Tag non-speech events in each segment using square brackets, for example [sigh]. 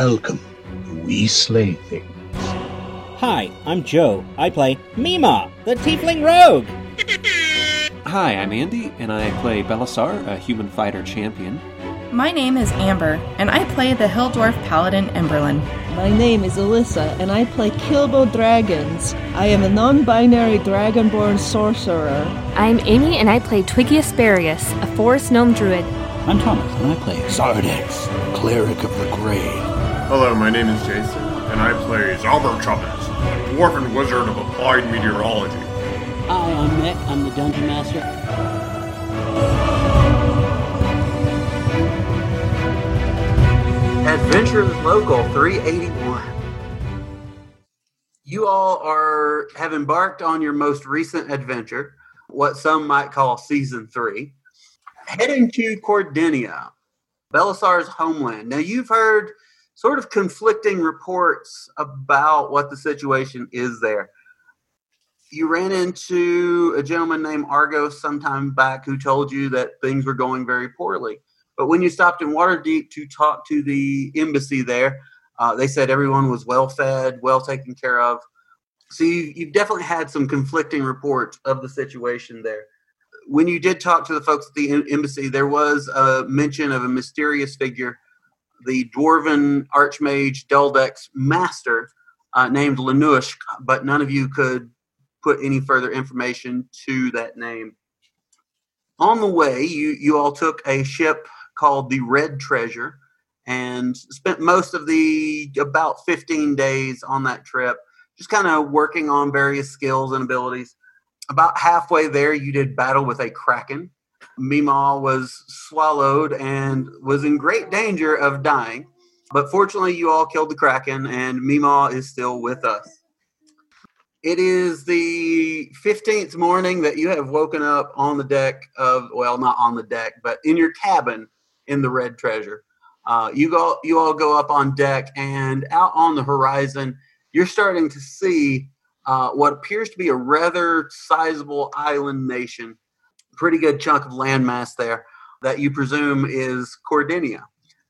Welcome to We Slay Things. Hi, I'm Joe. I play Mima, the Tiefling Rogue. Hi, I'm Andy, and I play Belisar, a human fighter champion. My name is Amber, and I play the Hill Dwarf Paladin Emberlin. My name is Alyssa, and I play Kilbo Dragons. I am a non binary dragonborn sorcerer. I'm Amy, and I play Twiggy Asparagus, a forest gnome druid. I'm Thomas, and I play Zardex, Cleric of the Grave. Hello, my name is Jason, and I play Zalber Chubbins, a dwarven wizard of applied meteorology. Hi, I'm Mick. I'm the Dungeon Master. Adventures Local 381. You all are have embarked on your most recent adventure, what some might call season three, heading to Cordinia, Belisar's homeland. Now you've heard sort of conflicting reports about what the situation is there. You ran into a gentleman named Argos sometime back who told you that things were going very poorly. But when you stopped in Waterdeep to talk to the embassy there, uh, they said everyone was well fed, well taken care of. So you, you've definitely had some conflicting reports of the situation there. When you did talk to the folks at the embassy, there was a mention of a mysterious figure, the dwarven archmage Deldex master uh, named Lanushk, but none of you could put any further information to that name. On the way, you, you all took a ship called the Red Treasure and spent most of the about 15 days on that trip, just kind of working on various skills and abilities. About halfway there, you did battle with a kraken. Mima was swallowed and was in great danger of dying. But fortunately, you all killed the kraken, and Mima is still with us. It is the 15th morning that you have woken up on the deck of, well, not on the deck, but in your cabin in the Red Treasure. Uh, you go, you all go up on deck, and out on the horizon, you're starting to see uh, what appears to be a rather sizable island nation. Pretty good chunk of landmass there that you presume is Cordinia.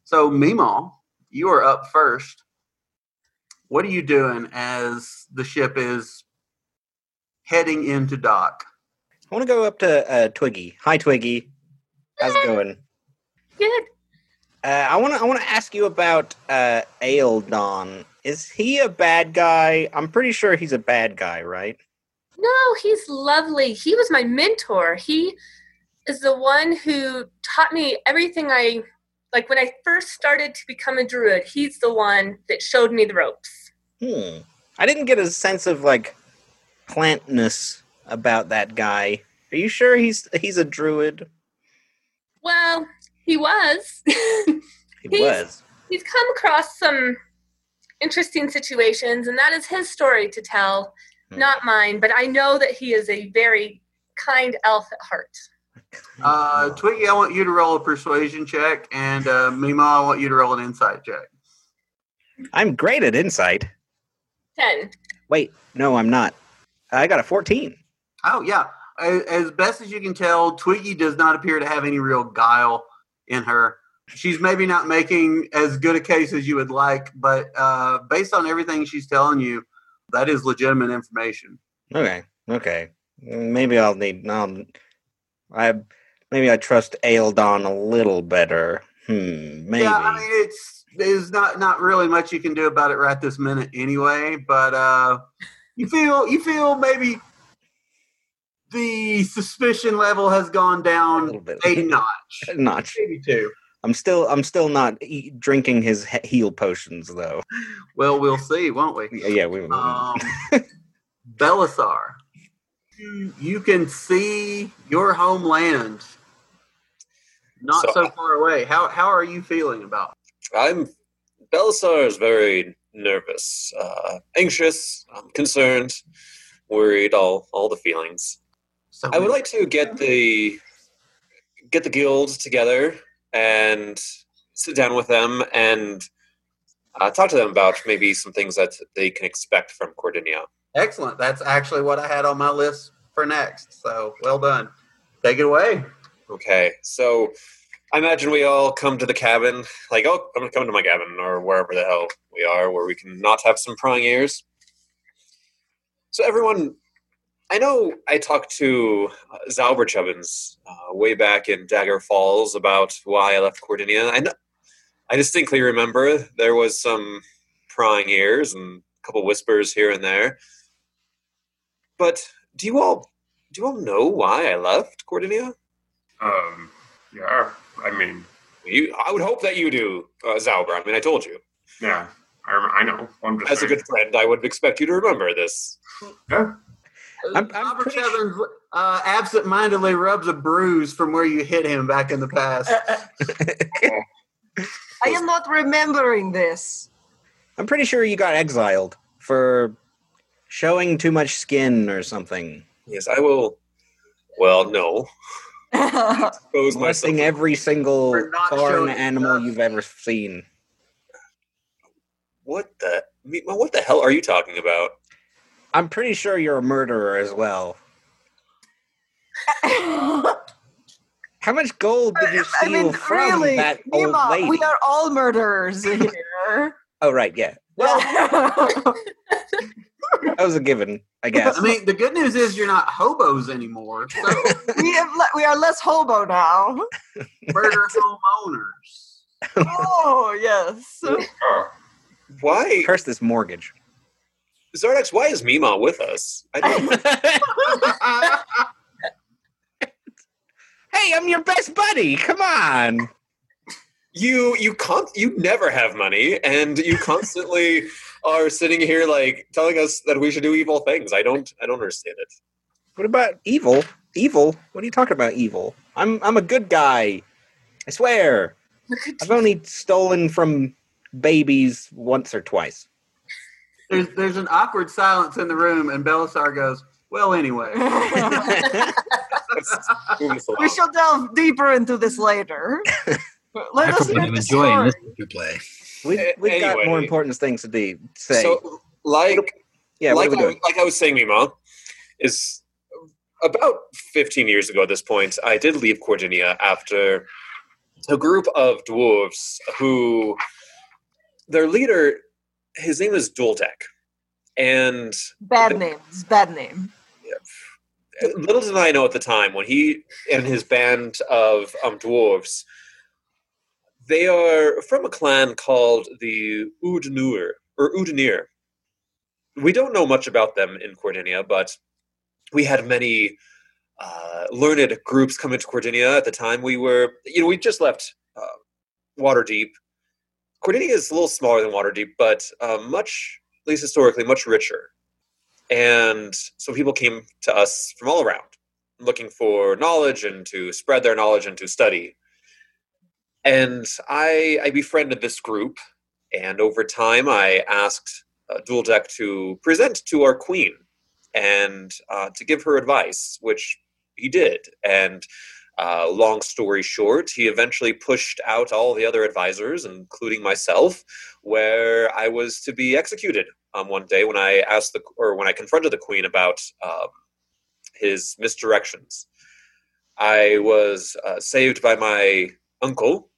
So, Mima, you are up first. What are you doing as the ship is heading into dock? I want to go up to uh, Twiggy. Hi, Twiggy. How's it going? Good. Uh, I want to. I want to ask you about uh, Aeldon. Is he a bad guy? I'm pretty sure he's a bad guy, right? No, he's lovely. He was my mentor. He is the one who taught me everything I like when I first started to become a druid. He's the one that showed me the ropes. Hmm. I didn't get a sense of like plantness about that guy. Are you sure he's he's a druid? Well, he was. [laughs] He He's- was. He's come across some interesting situations, and that is his story to tell. Not mine. But I know that he is a very kind elf at heart. Uh, Twiggy, I want you to roll a persuasion check, and uh, Mima, I want you to roll an insight check. I'm great at insight. Ten. Wait, no, I'm not. I got a 14. Oh yeah, as, as best as you can tell, Twiggy does not appear to have any real guile in her. She's maybe not making as good a case as you would like, but uh, based on everything she's telling you, that is legitimate information. Okay, okay. Maybe I'll need. I'll, I maybe I trust Aeldon a little better. Hmm. Maybe. Yeah, I mean it's there's not not really much you can do about it right this minute anyway. But uh, you feel you feel maybe the suspicion level has gone down bit. a notch, [laughs] Notch. maybe two. I'm still. I'm still not e- drinking his he- heal potions though. Well, we'll see, won't we? Yeah, yeah we. Um, [laughs] Belisar, you, you can see your homeland not So- so, far away. How how are you feeling about? it? I'm Belisar is very nervous, uh, anxious, um, concerned, worried, all all the feelings. So I would like to get the get the guild together and sit down with them and uh, talk to them about maybe some things that they can expect from Cordinia. Excellent. That's actually what I had on my list for next. So well done. Take it away. Okay, so I imagine we all come to the cabin, like, oh, I'm gonna come to my cabin or wherever the hell we are, where we can not have some prying ears. So everyone, I know I talked to uh, Zauberchubbins uh, way back in Dagger Falls about why I left Cordinia. I know, I distinctly remember there was some prying ears and a couple whispers here and there. But do you all do you all know why I left Cordinia? Um, yeah, I mean, You, I would hope that you do, uh, Zauber. I mean, I told you. yeah, I, I know. As a good friend, I would expect you to remember this. Yeah. Uh, I'm- I'm Robert pretty Evans uh, absent-mindedly rubs a bruise from where you hit him back in the past. Uh, uh, [laughs] I am not remembering this. I'm pretty sure you got exiled for showing too much skin or something. Yes, I will. Well, no. [laughs] Expose myself. Molesting every single For foreign animal enough. you've ever seen. What the? What the hell are you talking about? I'm pretty sure you're a murderer as well. [laughs] How much gold did you I steal mean, from really, that old Nima, lady? we are all murderers [laughs] here. Oh right, yeah. Well, [laughs] that was a given, I guess. I mean, the good news is you're not hobos anymore. So we have le- we are less hobo now. murder homeowners. Oh yes. Why, Curse this mortgage. Zardex? Why is Mima with us? I don't. [laughs] [laughs] Hey, I'm your best buddy. Come on. you you con- you never have money, and you constantly [laughs] are sitting here like telling us that we should do evil things. I don't. I don't understand it. What about evil? Evil? What are you talking about? Evil? I'm I'm a good guy. I swear. I've only stolen from babies once or twice. There's there's an awkward silence in the room, and Belisar goes, "Well, anyway." Let's move this we shall delve deeper into this later. [laughs] Let I us hope hear I'm the enjoying story. this to play. We've, we've got more important things to do. Say. So, like, yeah, like, I, like I was saying, Mima, is about 15 years ago at this point, I did leave Cordinia after a group of dwarves who, their leader, his name is Duldek. And Bad name. It's bad name. Yeah. little did I know at the time when he and his band of um, dwarves, they are from a clan called the Udnur or Udnir. We don't know much about them in Cordinia, but we had many uh, learned groups come into Cordinia at the time. We were, you know, we just left uh, Waterdeep. Cordinia is a little smaller than Waterdeep, but uh, much, at least historically, much richer. And so people came to us from all around looking for knowledge and to spread their knowledge and to study. And I, I befriended this group, and over time I asked uh, Dualdek to present to our queen and uh, to give her advice, which he did. And uh, long story short, he eventually pushed out all the other advisors, including myself, where I was to be executed um, one day when I asked the or when I confronted the queen about um, his misdirections. I was uh, saved by my uncle,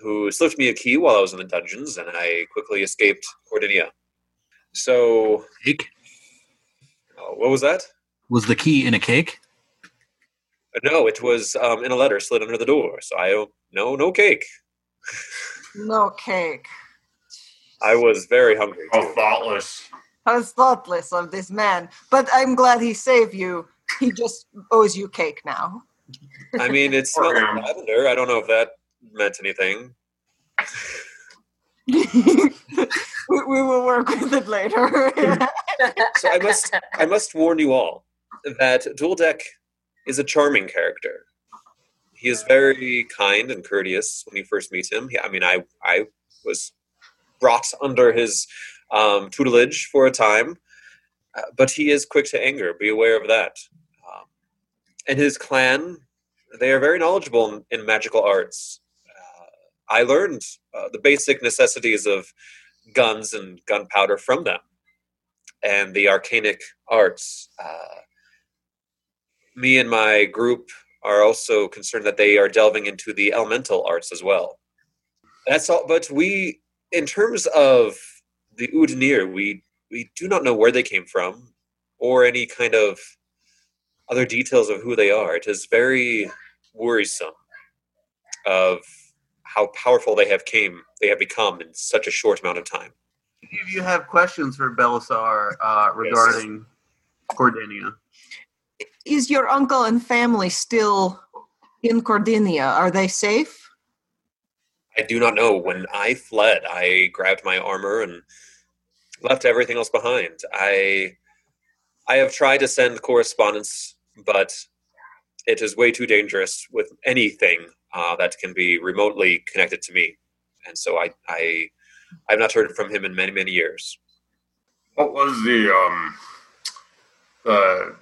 who slipped me a key while I was in the dungeons, and I quickly escaped Cordinia. So, Cake? uh, what was that? Was the key in a cake? No, it was um, in a letter slid under the door. So I don't no no cake. No cake. I was very hungry. how Too. thoughtless. How thoughtless of this man. But I'm glad he saved you. He just owes you cake now. I mean, it smelled like lavender. I don't know if that meant anything. [laughs] we, we will work with it later. So I must I must warn you all that Dualdek is a charming character. He is very kind and courteous when you first meet him. He, I mean, I I was brought under his um, tutelage for a time, uh, but he is quick to anger. Be aware of that. Um, and his clan, they are very knowledgeable in, in magical arts. Uh, I learned uh, the basic necessities of guns and gunpowder from them and the arcanic arts. Me and my group are also concerned that they are delving into the elemental arts as well. That's all. But we, in terms of the Udnir, we we do not know where they came from or any kind of other details of who they are. It is very worrisome of how powerful they have came they have become in such a short amount of time. If you have questions for Belisar uh, regarding Cordinia, Is your uncle and family still in Cordinia? Are they safe? I do not know. When I fled, I grabbed my armor and left everything else behind. I I have tried to send correspondence, but it is way too dangerous with anything uh, that can be remotely connected to me. And so I I I've not heard from him in many many years. What was the um, uh,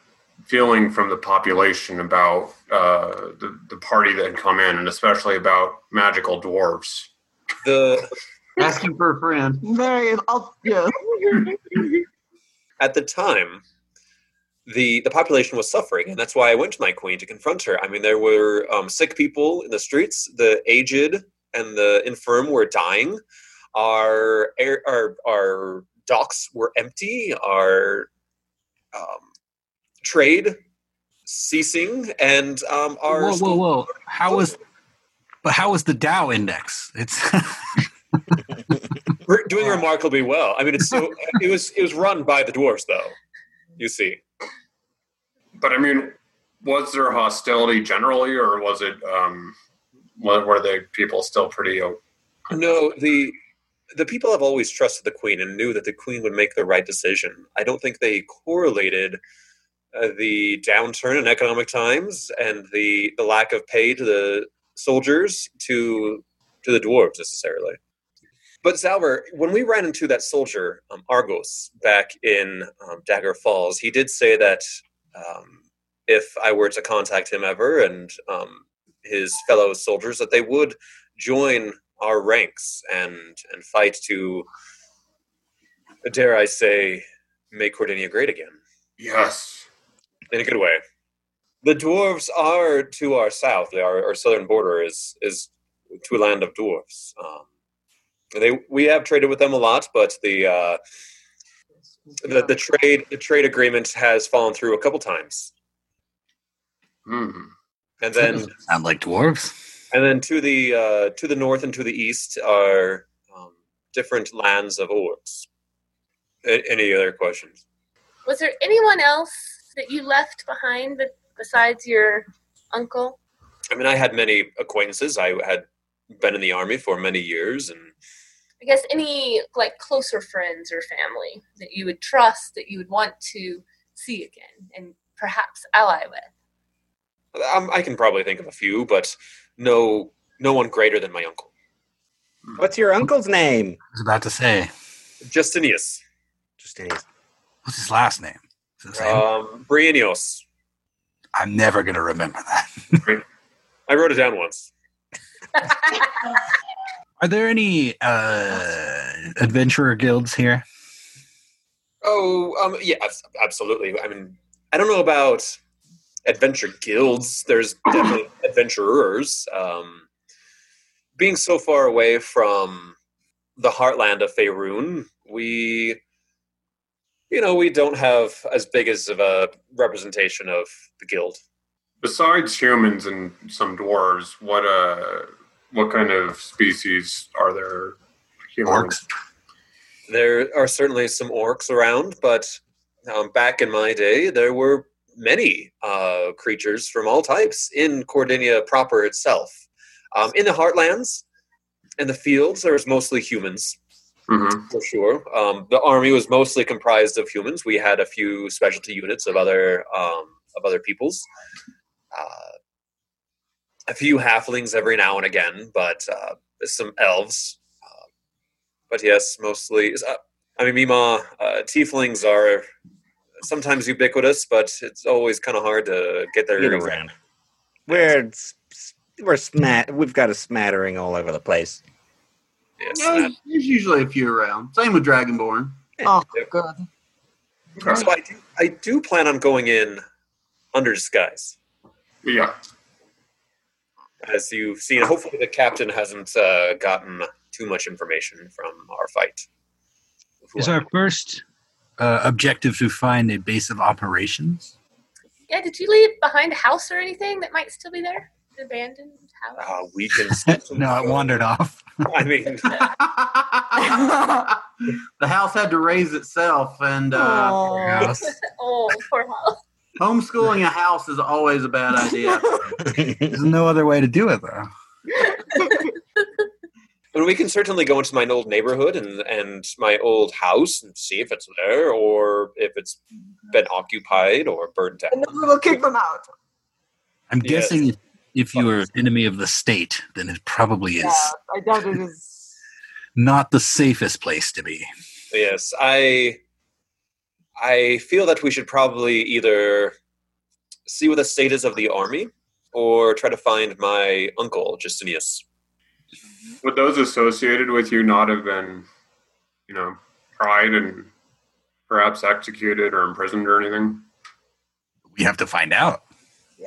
feeling from the population about uh, the, the party that had come in, and especially about magical dwarves? The [laughs] asking for a friend. Very, I'll, yeah. [laughs] at the time the the population was suffering and that's why i went to my queen to confront her i mean there were um, sick people in the streets the aged and the infirm were dying our air our, our docks were empty our um, trade ceasing and um, our Whoa, whoa, whoa! How was, but how was the Dow index? It's [laughs] We're doing remarkably well. I mean, it's so it was it was run by the dwarves, though. You see, But I mean, was there hostility generally, or was it um, were were the people still pretty? o- no the the people have always trusted the queen and knew that the queen would make the right decision. I don't think they correlated uh, the downturn in economic times and the the lack of pay to the soldiers to to the dwarves necessarily. But Zalber, when we ran into that soldier um, Argos back in um, Dagger Falls, he did say that um, if I were to contact him ever and um, his fellow soldiers, that they would join our ranks and and fight to, dare I say, make Cordinia great again Yes. In a good way. The dwarves are to our south. They are, our southern border is is to a land of dwarves. Um, they we have traded with them a lot, but the uh, the the trade the trade agreement has fallen through a couple times. Hmm. And then sound like dwarves. and then to the uh, to the north and to the east are um, different lands of orcs. A- any other questions? Was there anyone else that you left behind besides your uncle? I mean, I had many acquaintances. I had been in the army for many years, and I guess any like closer friends or family that you would trust that you would want to see again and perhaps ally with. um, I can probably think of a few, but no, no one greater than my uncle, What's your uncle's name? I was about to say. Justinius. Justinius. What's his last name? Is it the same? Um, Brienios. I'm never gonna remember that. I wrote it down once. [laughs] Are there any uh, adventurer guilds here? Oh, um, yeah, absolutely. I mean, I don't know about adventure guilds. There's [clears throat] definitely adventurers. Um, being so far away from the heartland of Faerun, we, you know, we don't have as big as of a representation of the guild. Besides humans and some dwarves, what uh, what kind of species are there? Humans. There are certainly some orcs around, but um, back in my day, there were many uh, creatures from all types in Cordinia proper itself. Um, in the heartlands and the fields, there was mostly humans, Mm-hmm. for sure. Um, the army was mostly comprised of humans. We had a few specialty units of other um, of other peoples. Uh, a few halflings every now and again, but uh, some elves. Uh, but yes, mostly. Uh, I mean, Mima, uh, tieflings are sometimes ubiquitous, but it's always kind of hard to get their Get around. We're s- s- we're smat. We've got a smattering all over the place. Yes, Yeah, there's, there's usually a few around. Same with Dragonborn. Oh, good. So I do, I do plan on going in under disguise. Yeah. As you've seen, hopefully the captain hasn't uh, gotten too much information from our fight. Is our first uh, objective to find a base of operations? Yeah, did you leave behind a house or anything that might still be there? An abandoned house? Uh, we can. [laughs] no, it wandered off. [laughs] I mean, [laughs] the house had to raise itself, and uh, oh, poor house. homeschooling a house is always a bad idea. There's no other way to do it, though. But we can certainly go into my old neighborhood and, and my old house and see if it's there or if it's been occupied or burned down. And then we will kick them out. I'm Yes. guessing if, if you are an enemy of the state, then it probably is Yeah, I doubt it is. [laughs] not the safest place to be. Yes, I I feel that we should probably either see what the state is of the army or try to find my uncle Justinius. Mm-hmm. Would those associated with you not have been, you know, tried and perhaps executed or imprisoned or anything? We have to find out.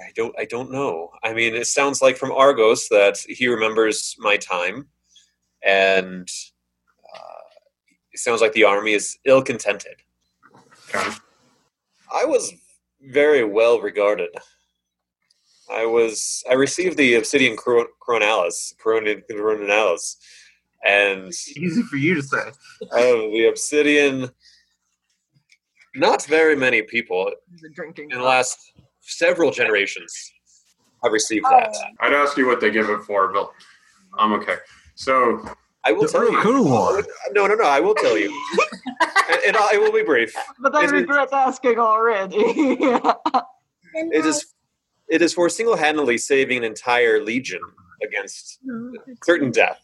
I don't I don't know. I mean, it sounds like from Argos that he remembers my time, and uh, it sounds like the army is ill contented. I was very well regarded. I was I received the Obsidian Coro- Coronalis, Corona- Coronalis, and Easy for you to say. of the Obsidian. Not very many people drinking. in the last several generations have received that. Oh. I'd ask you what they give it for, but I'm okay. So I will tell you. No, no, no. I will tell you. it, it, it will be brief. But I It is- regret asking already. [laughs] It is. It is for single-handedly saving an entire legion against certain death,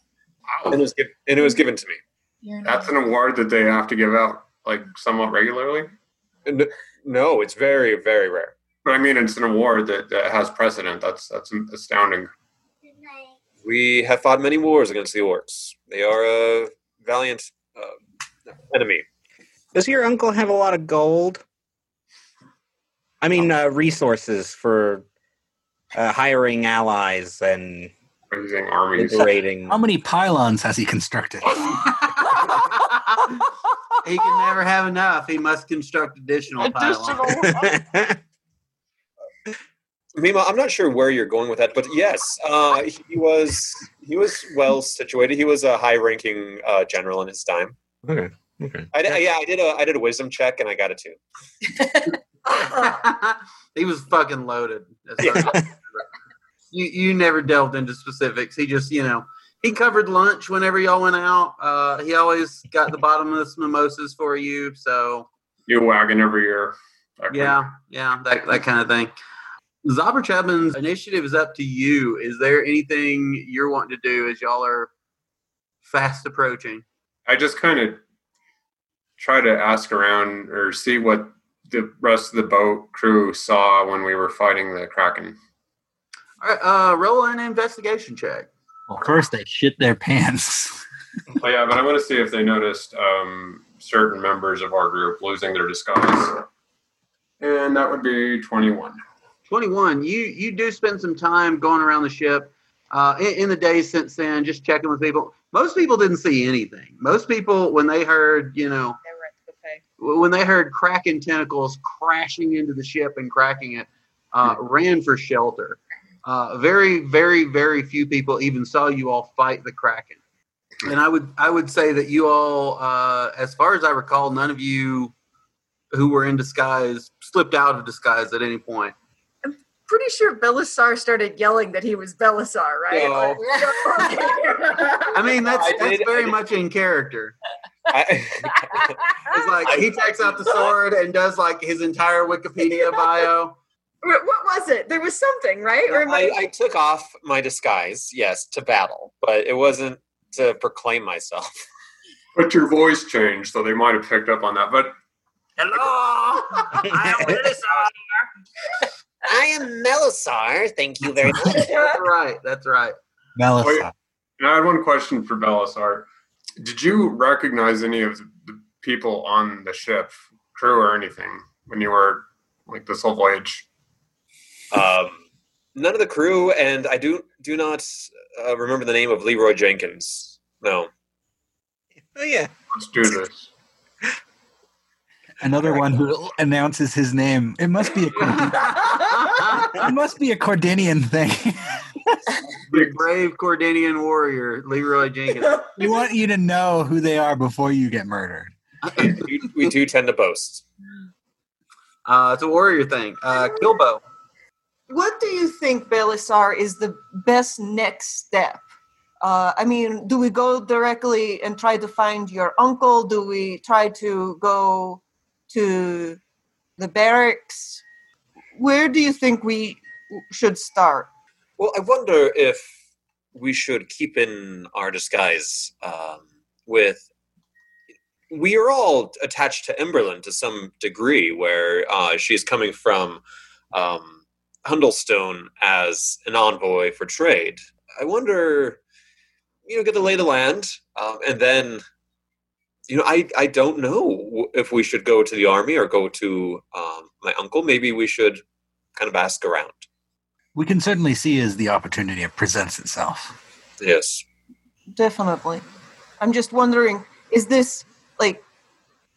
and it was given. And it was given to me. that's an award that they have to give out like somewhat regularly. No, it's very, very rare. But I mean, it's an award that, that has precedent. That's that's astounding. We have fought many wars against the orcs. They are a valiant uh, enemy. Does your uncle have a lot of gold? I mean, uh, resources for uh, hiring allies and raising armies, liberating. How many pylons has he constructed? [laughs] He can never have enough. He must construct additional pylons. [laughs] [laughs] Mima, I'm not sure where you're going with that, but yes, uh, he was he was well situated. He was a high-ranking uh, general in his time. Okay. Okay. I did, yeah, I did a I did a wisdom check and I got a two. [laughs] he was fucking loaded. That's right. you you never delved into specifics. He just you know he covered lunch whenever y'all went out. Uh, he always got the bottomless mimosas for you. So You wagon every year. yeah, yeah, that that kind of thing. Zabber Chapman's initiative is up to you. Is there anything you're wanting to do as y'all are fast approaching? I just kind of try to ask around or see what the rest of the boat crew saw when we were fighting the kraken. All right, uh, roll an investigation check. Well, first they shit their pants. Oh yeah, but I want to see if they noticed um, certain members of our group losing their disguise, and that would be twenty-one. 21 you you do spend some time going around the ship uh, in, in the days since then just checking with people. Most people didn't see anything. Most people when they heard you know when they heard kraken tentacles crashing into the ship and cracking it uh, ran for shelter. Uh, very very very few people even saw you all fight the kraken. And i would i would say that you all uh, as far as i recall none of you who were in disguise slipped out of disguise at any point Pretty sure Belisar started yelling that he was Belisar, right? No. I mean, that's I that's did- very much in character. I, [laughs] [laughs] It's like he takes out the sword and does like his entire Wikipedia bio. What what was it? There was something, right? Or am I, I took off my disguise, yes, to battle, but it wasn't to proclaim myself. [laughs] But your voice changed, so they might have picked up on that. But Hello, I am Belisar. I am Melisar. Thank you very much. [laughs] That's right. That's right. Wait, and I had one question for Belisar. Did you recognize any of the people on the ship, crew or anything, when you were like this whole voyage? Um, none of the crew, and I do do not uh, remember the name of Leroy Jenkins. No. Oh yeah. Let's do this. Another one who announces his name. It must be a [laughs] it must be a Cordinian thing. [laughs] The brave Cordinian warrior, Leroy Jenkins. we want you to know who they are before you get murdered. we, [laughs] we do tend to boast. Uh, it's a warrior thing. Uh, Kilbo. What do you think, Belisar, is the best next step? Uh, I mean, do we go directly and try to find your uncle? Do we try to go to the barracks? Where do you think we should start? Well, I wonder if we should keep in our disguise um, with. We are all attached to Emberlin to some degree, where uh, she's coming from um, Hundelstone as an envoy for trade. I wonder, you know, get to lay the land, um, and then, you know, I I don't know if we should go to the army or go to um, my uncle. Maybe we should kind of ask around. We can certainly see as the opportunity presents itself. Yes. Definitely. I'm just wondering, is this like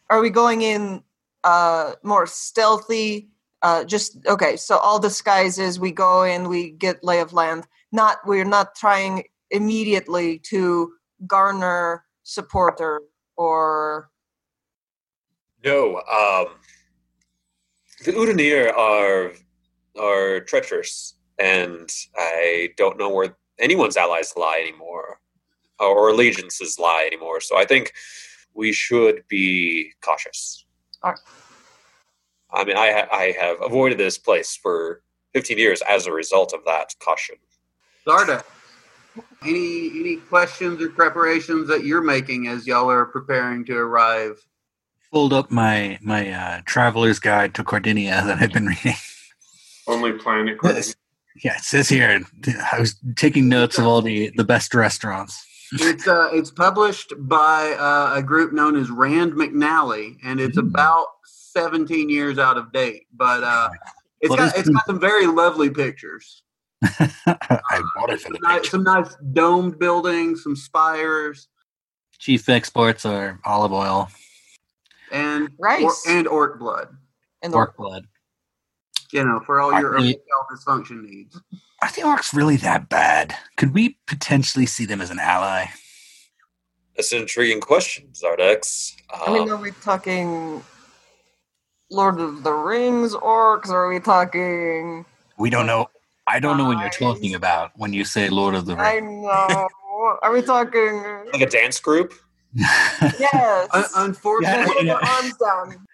are we going in uh more stealthy? Uh just okay, so all disguises we go in, we get lay of land. Not we're not trying immediately to garner supporter or Or no, um, the Udanir are are treacherous, and I don't know where anyone's allies lie anymore, or allegiances lie anymore. So I think we should be cautious. Alright. I mean, I ha- I have avoided this place for 15 years as a result of that caution. Zarda. Any any questions or preparations that you're making as y'all are preparing to arrive? Pulled up my my uh, traveler's guide to Cordinia that I've been reading. Lonely Planet Cordinia. [laughs] Yeah, it says here. I was taking notes of all the the best restaurants. It's uh, it's published by uh, a group known as Rand McNally, and it's about 17 years out of date. But uh, it's What got it's got some very lovely pictures. I bought it for the Some nice, some nice domed buildings, some spires, chief exports are olive oil, and Rice. or- and orc blood. and orc blood. You know, for all your Are they- erectile dysfunction needs. Are the orcs really that bad? Could we potentially see them as an ally? That's an intriguing question, Zardex. I mean, Um, are we talking Lord of the Rings orcs? Or are we talking We don't know. I don't know what you're talking about when you say Lord of the Rings. I know. Are we talking like a dance group. [laughs] Yes. Un- unfortunately, Put your arms down.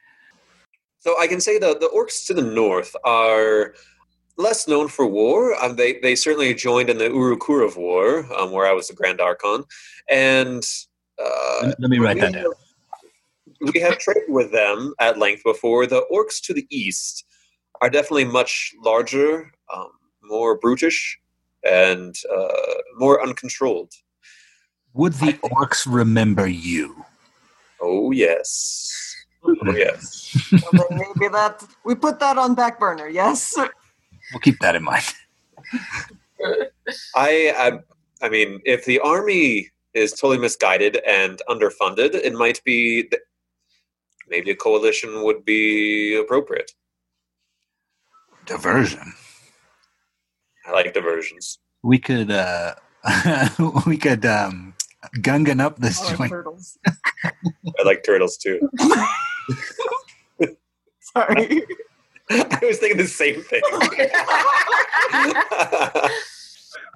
So I can say that the orcs to the north are less known for war. Um, they they certainly joined in the Urukurav War, um, where I was the Grand Archon, and uh, Let- Let me write that we- down. we have traded with them at length before. The orcs to the east are definitely much larger, um, more brutish, and uh, more uncontrolled. Would the orcs remember you? Oh yes, oh yes. [laughs] Well, maybe that we put that on back burner. Yes. We'll keep that in mind. [laughs] I, I, I mean, if the army is totally misguided and underfunded, it might be th- maybe a coalition would be appropriate. Diversion. I like diversions. We could. uh [laughs] We could um gungan up this Oh, joint. turtles. I like turtles too. [laughs] [laughs] Sorry. I was thinking the same thing.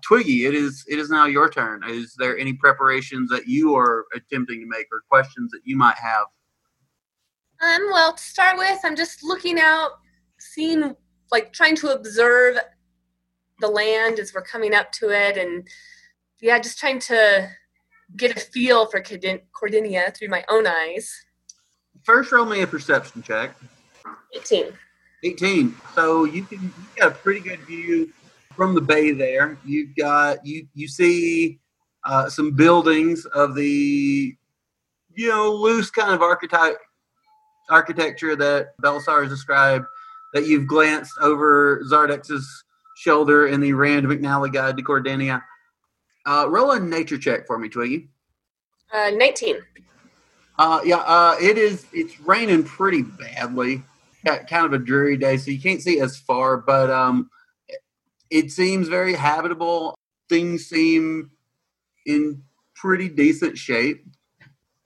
Twiggy, it is it is now your turn. Is there any preparations that you are attempting to make, or questions that you might have? Um, well, to start with, I'm just looking out, seeing, like, trying to observe the land as we're coming up to it, and yeah, just trying to get a feel for Cordinia through my own eyes. First, roll me a perception check. 18. 18. So you can you got a pretty good view from the bay there. You've got you you see uh, some buildings of the you know loose kind of archetype architecture that Belisar has described. That you've glanced over Zardex's shoulder in the Rand McNally Guide to Cordinia. Uh, roll a nature check for me, Twiggy. Uh, 19. Uh, yeah, uh, it is. It's raining pretty badly. Got kind of a dreary day, so you can't see as far. But um, it seems very habitable. Things seem in pretty decent shape,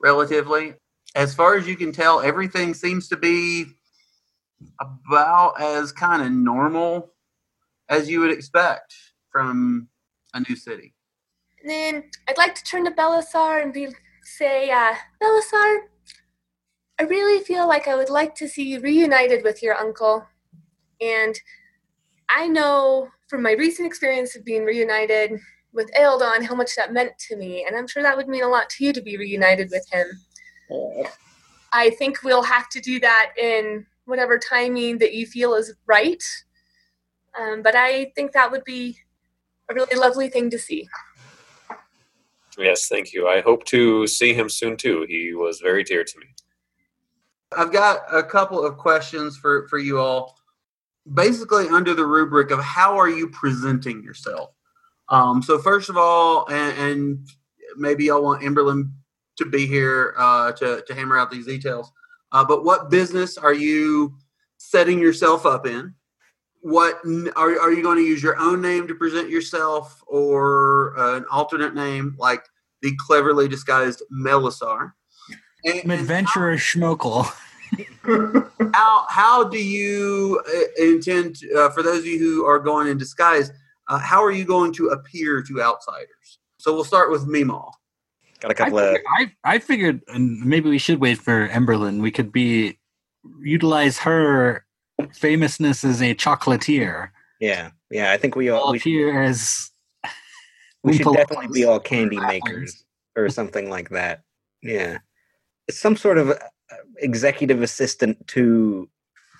relatively. As far as you can tell, everything seems to be about as kind of normal as you would expect from a new city. And then I'd like to turn to Belisar and be say, uh, Belisar, I really feel like I would like to see you reunited with your uncle. And I know from my recent experience of being reunited with Aeldon how much that meant to me. And I'm sure that would mean a lot to you to be reunited with him. I think we'll have to do that in whatever timing that you feel is right. Um, but I think that would be a really lovely thing to see. Yes, thank you. I hope to see him soon too. He was very dear to me. I've got a couple of questions for, for you all. Basically, under the rubric of how are you presenting yourself? Um, so, first of all, and, and maybe y'all want Emberlin to be here uh, to, to hammer out these details, uh, but what business are you setting yourself up in? What are, are you going to use your own name to present yourself or uh, an alternate name like the cleverly disguised Melisar? An adventurer Schmokel. [laughs] how how do you uh, intend uh, for those of you who are going in disguise uh, how are you going to appear to outsiders so we'll start with Mima. got a couple of figured, I, I figured and maybe we should wait for Emberlin. We could be utilize her famousness as a chocolatier. yeah yeah i think we all All we, here [laughs] as we should definitely be all candy makers or something like that yeah it's some sort of uh, executive assistant to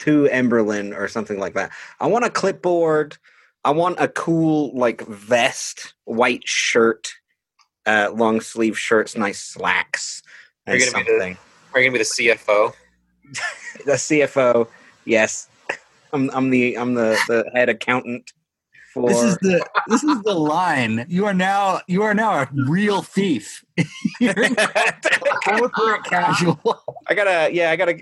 to Emberlin or something like that i want a clipboard i want a cool like vest white shirt uh long sleeve shirts nice slacks Are and you gonna be the- something Are you gonna be the CFO? [laughs] the CFO. Yes, I'm. I'm the. I'm the the head accountant for. This is the this is the line. You are now you are now a real thief. [laughs] You're [laughs] corporate casual. I gotta. Yeah, I gotta. [laughs]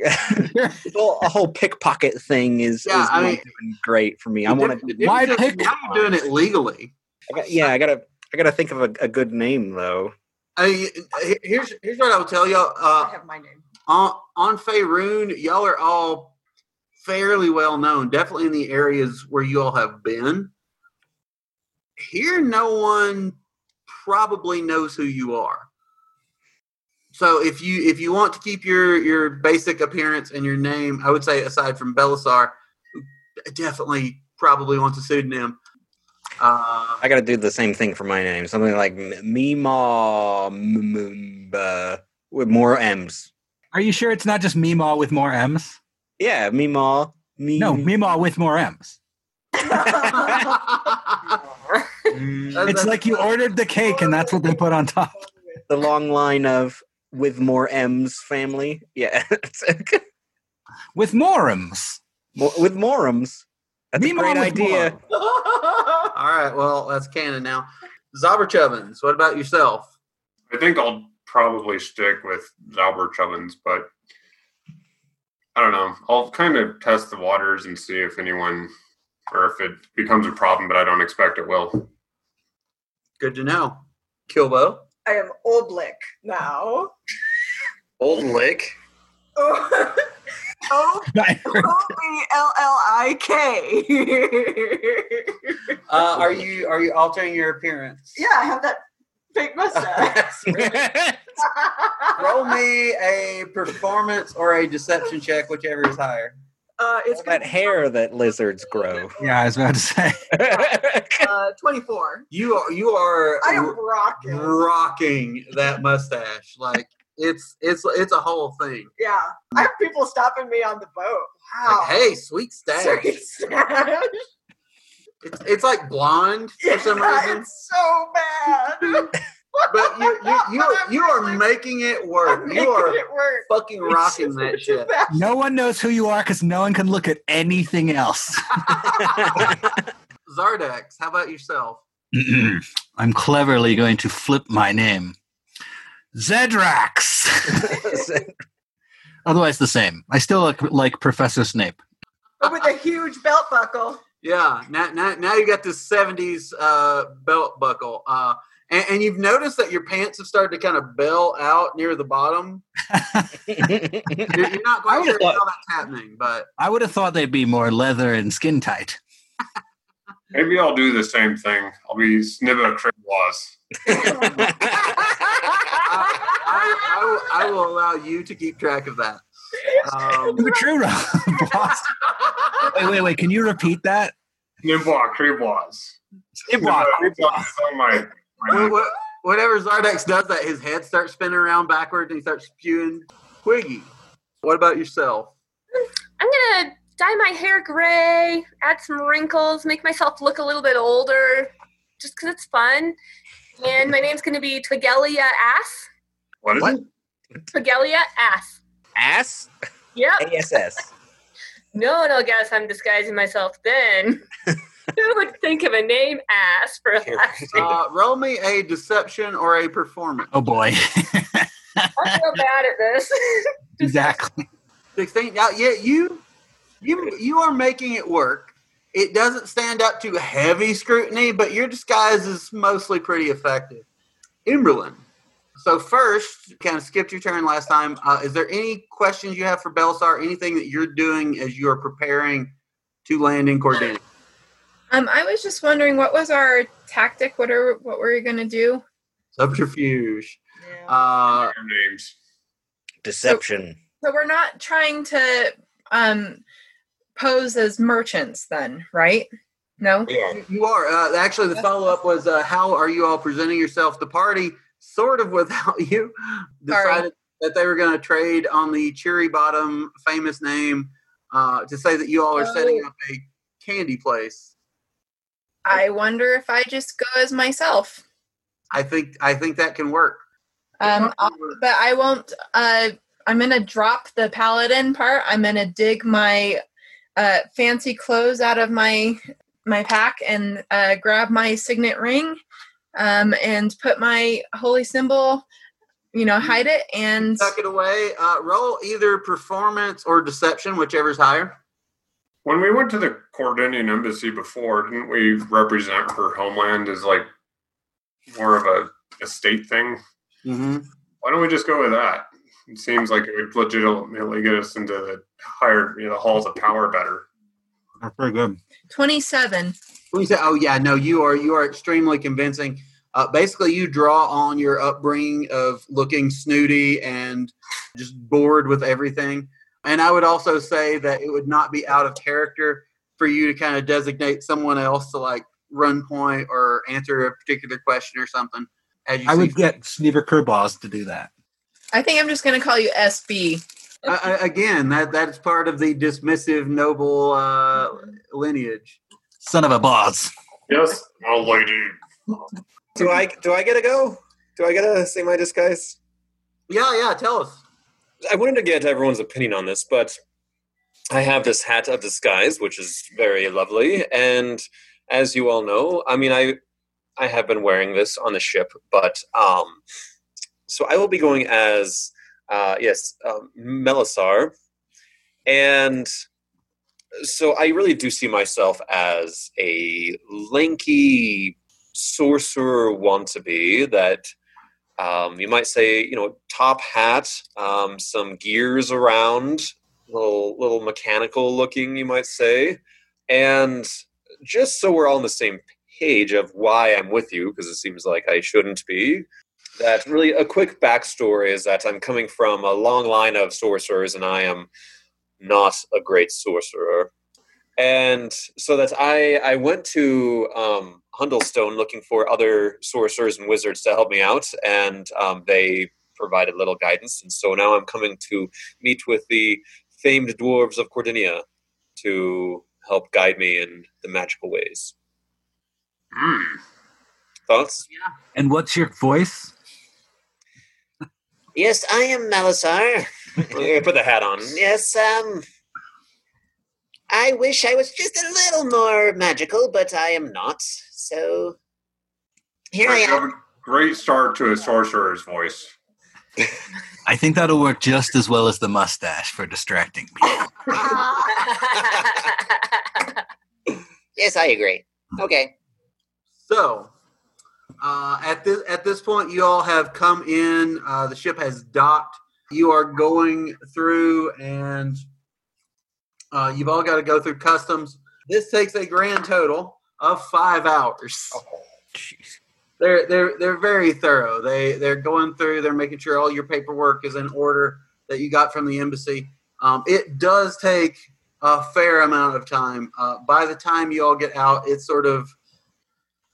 the whole, a whole pickpocket thing is, Yeah, is I mean- doing great for me. I want to. Why Now pick- you're doing it legally I got, yeah, I gotta. I gotta think of a, a good name though. I, here's here's what I will tell y'all. I Uh, have my name. on on Faerun, y'all are all fairly well known, definitely in the areas where you all have been. Here, no one probably knows who you are. So if you if you want to keep your your basic appearance and your name, I would say aside from Belisar, who definitely probably wants a pseudonym. Uh, I gotta do the same thing for my name. Something like M- Meemaw M- M- uh, with more M's. Are you sure it's not just Meemaw with more M's? Yeah, Meemaw. Me- No, Meemaw with more M's. It's like you ordered the cake and that's what they put on top. the long line of with more M's family. Yeah, [laughs] With more M's. Mo- with more M's. That's a great idea. [laughs] all right, well that's canon now. Zobberchubbins, what about yourself? I think I'll probably stick with Albert Chubbins, but I don't know. I'll kind of test the waters and see if anyone or if it becomes a problem, but I don't expect it will. Good to know. Kilbo. I am Oblick now. Old Lick. [laughs] O O I heard- B L L I K. Uh, are you are you altering your appearance? Yeah, I have that fake mustache. Roll me a performance or a deception check, whichever is higher. Uh, it's that hair that lizards grow. [laughs] yeah, I was about to say. [laughs] uh, 24. You are you are I am rocking. rocking that mustache. Like it's it's it's a whole thing. Yeah, I have people stopping me on the boat. Wow. Like, hey, sweet stash. Sweet stash. It's, it's like blonde for some Yeah, reason. It's so bad. [laughs] But you you [laughs] you, you are making it work. I'm You are it work. fucking rocking that shit. No one knows who you are because no one can look at anything else. [laughs] Zardex, how about yourself? [clears throat] I'm cleverly going to flip my name. Zedrax. Otherwise, the same. I still look like Professor Snape. But with a huge belt buckle. Yeah, now, now, now you got this 70s uh, belt buckle. Uh, and, and you've noticed that your pants have started to kind of bell out near the bottom. [laughs] you're, you're not I quite would've sure thought- how that's happening, but I would have thought they'd be more leather and skin tight. Maybe I'll do the same thing. I'll be Snibba Cribwas. [laughs] I, I, will, I will allow you to keep track of that. Um, True, [laughs] boss. Wait, wait, wait. Can you repeat that? Snibba Cribwas. Snibba Cribwas. my, Wh- wh- Whenever Zardex does that, his head starts spinning around backwards and he starts spewing Quiggy. What about yourself? I'm gonna dye my hair gray, add some wrinkles, make myself look a little bit older, just because it's fun. And my name's gonna be Twigelia Ass. What is What? it? Twigelia Ass. Ass? Yep. ASS. [laughs] No one will guess I'm disguising myself then. [laughs] Who would think of a name Ass for a last name? Uh, roll me a deception or a performance. Oh boy. [laughs] I'm so bad at this. exactly. 16. Now, yeah, you, you, you are making it work. It doesn't stand up to heavy scrutiny, but your disguise is mostly pretty effective. Emberlin. So first, kind of skipped your turn last time. Uh, is there any questions you have for Belisar? Anything that you're doing as you are preparing to land in Cordinia? Um, I was just wondering what was our tactic? What are what were we gonna do? Subterfuge. Uh, names. Deception. So we're not trying to um pose as merchants then, right? No? Yeah, You are. Uh, actually, the follow up was uh, how are you all presenting yourself? The party, sort of without [laughs] you, decided that they were going to trade on the Cherry Bottom famous name uh, to say that you all are setting up a candy place. I wonder if I just go as myself. I think I think that can work. Um but I won't uh I'm gonna drop the paladin part. I'm gonna dig my uh fancy clothes out of my my pack and uh grab my signet ring um and put my holy symbol, you know, hide it and Tuck it away. Uh, roll either performance or deception, whichever's higher. When we went to the Cordinian embassy before, didn't we represent her homeland as like more of a estate thing? Mm-hmm. Why don't we just go with that? It seems like it would legitimately get us into the higher, you know, the halls of power better. That's very good. 27. When you say, "Oh yeah, no," you are you are extremely convincing. Uh, basically, you draw on your upbringing of looking snooty and just bored with everything. And I would also say that it would not be out of character for you to kind of designate someone else to like run point or answer a particular question or something. As you I see would get Sneaver Kerboss to do that. I think I'm just gonna call you SB. I, I, again, that that's part of the dismissive noble uh, lineage. Son of a boss. Yes, a lady. Do I do I get to go? Do I get to say my disguise? Yeah, yeah. Tell us. I wanted to get everyone's opinion on this, but I have this hat of disguise, which is very lovely, and as you all know, I mean, I I have been wearing this on the ship, but um, so I will be going as uh, yes, um, Melisar, and so I really do see myself as a lanky sorcerer wannabe that um, you might say, you know, top hat, um, some gears around, little little mechanical looking, you might say, and just so we're all on the same page of why I'm with you, because it seems like I shouldn't be. That really a quick backstory is that I'm coming from a long line of sorcerers, and I am not a great sorcerer. And so that I I went to um, Hundelstone looking for other sorcerers and wizards to help me out, and um, they provided little guidance. And so now I'm coming to meet with the famed dwarves of Cordinia to help guide me in the magical ways. Thoughts? Yeah. And what's your voice? Yes, I am Melisar. Put the hat on. Yes, um, I wish I was just a little more magical, but I am not. So here I am. great start to a sorcerer's voice. I think that'll work just as well as the mustache for distracting people. [laughs] Yes, I agree. Okay. So, uh, at this at this point, you all have come in. Uh, the ship has docked. You are going through, and uh, you've all got to go through customs. This takes a grand total of five hours. They're they're they're very thorough. They they're going through. They're making sure all your paperwork is in order that you got from the embassy. Um, it does take a fair amount of time. Uh, by the time you all get out, it's sort of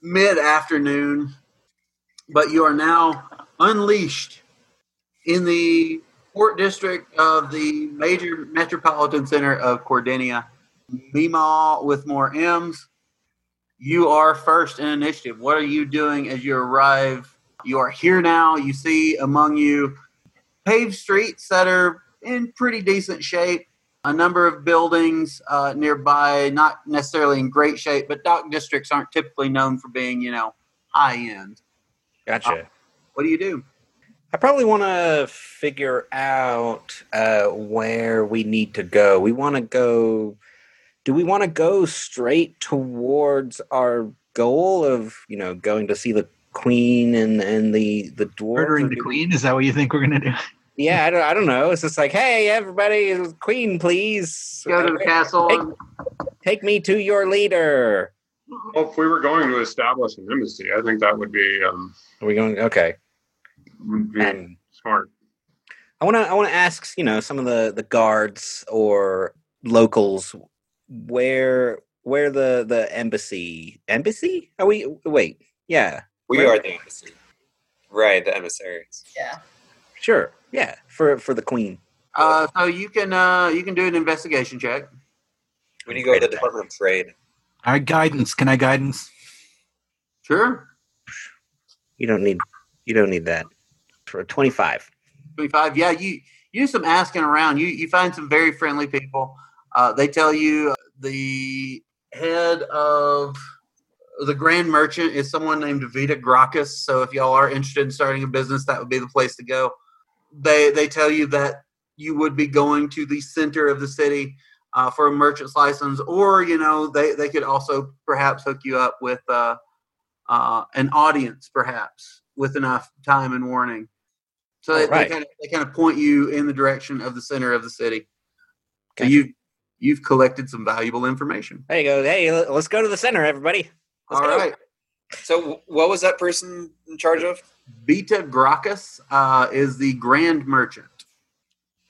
mid afternoon, but you are now unleashed in the port district of the major metropolitan center of Cordinia. Mima with more M's. You are first in initiative. What are you doing as you arrive? You are here now. You see among you paved streets that are in pretty decent shape. A number of buildings uh, nearby, not necessarily in great shape, but dock districts aren't typically known for being, you know, high end. Gotcha. What do you do? I probably want to figure out uh, where we need to go. We want to go. Do we want to go straight towards our goal of you know going to see the queen and and the the dwarves? Murdering the queen? Is that what you think we're gonna do? [laughs] Yeah, I don't. I don't know. It's just like, hey, everybody, queen, please Go to the castle. Take, take me to your leader. Well, if we were going to establish an embassy, I think that would be um, Are we going? Okay. would be smart. I want to. I want to ask. You know, some of the the guards or locals where where the the embassy embassy are we wait yeah We Where- are the embassy. Right, the emissaries. Yeah. sure yeah for for the queen Uh, so you can uh, you can do an investigation check. We need to go to the Department of Trade. All right, guidance. Can I guidance? Sure. you don't need you don't need that for 25 25 yeah you you do some asking around you you find some very friendly people uh, they tell you the head of the grand merchant is someone named vita gracchus so if y'all are interested in starting a business that would be the place to go they they tell you that you would be going to the center of the city uh, for a merchant's license or you know they they could also perhaps hook you up with uh, uh, an audience perhaps with enough time and warning so they, right. they, kind of, they kind of point you in the direction of the center of the city. So you you've collected some valuable information. there you go hey let's go to the center everybody All right, So, what was that person in charge of? Vita Gracchus uh, is the grand merchant.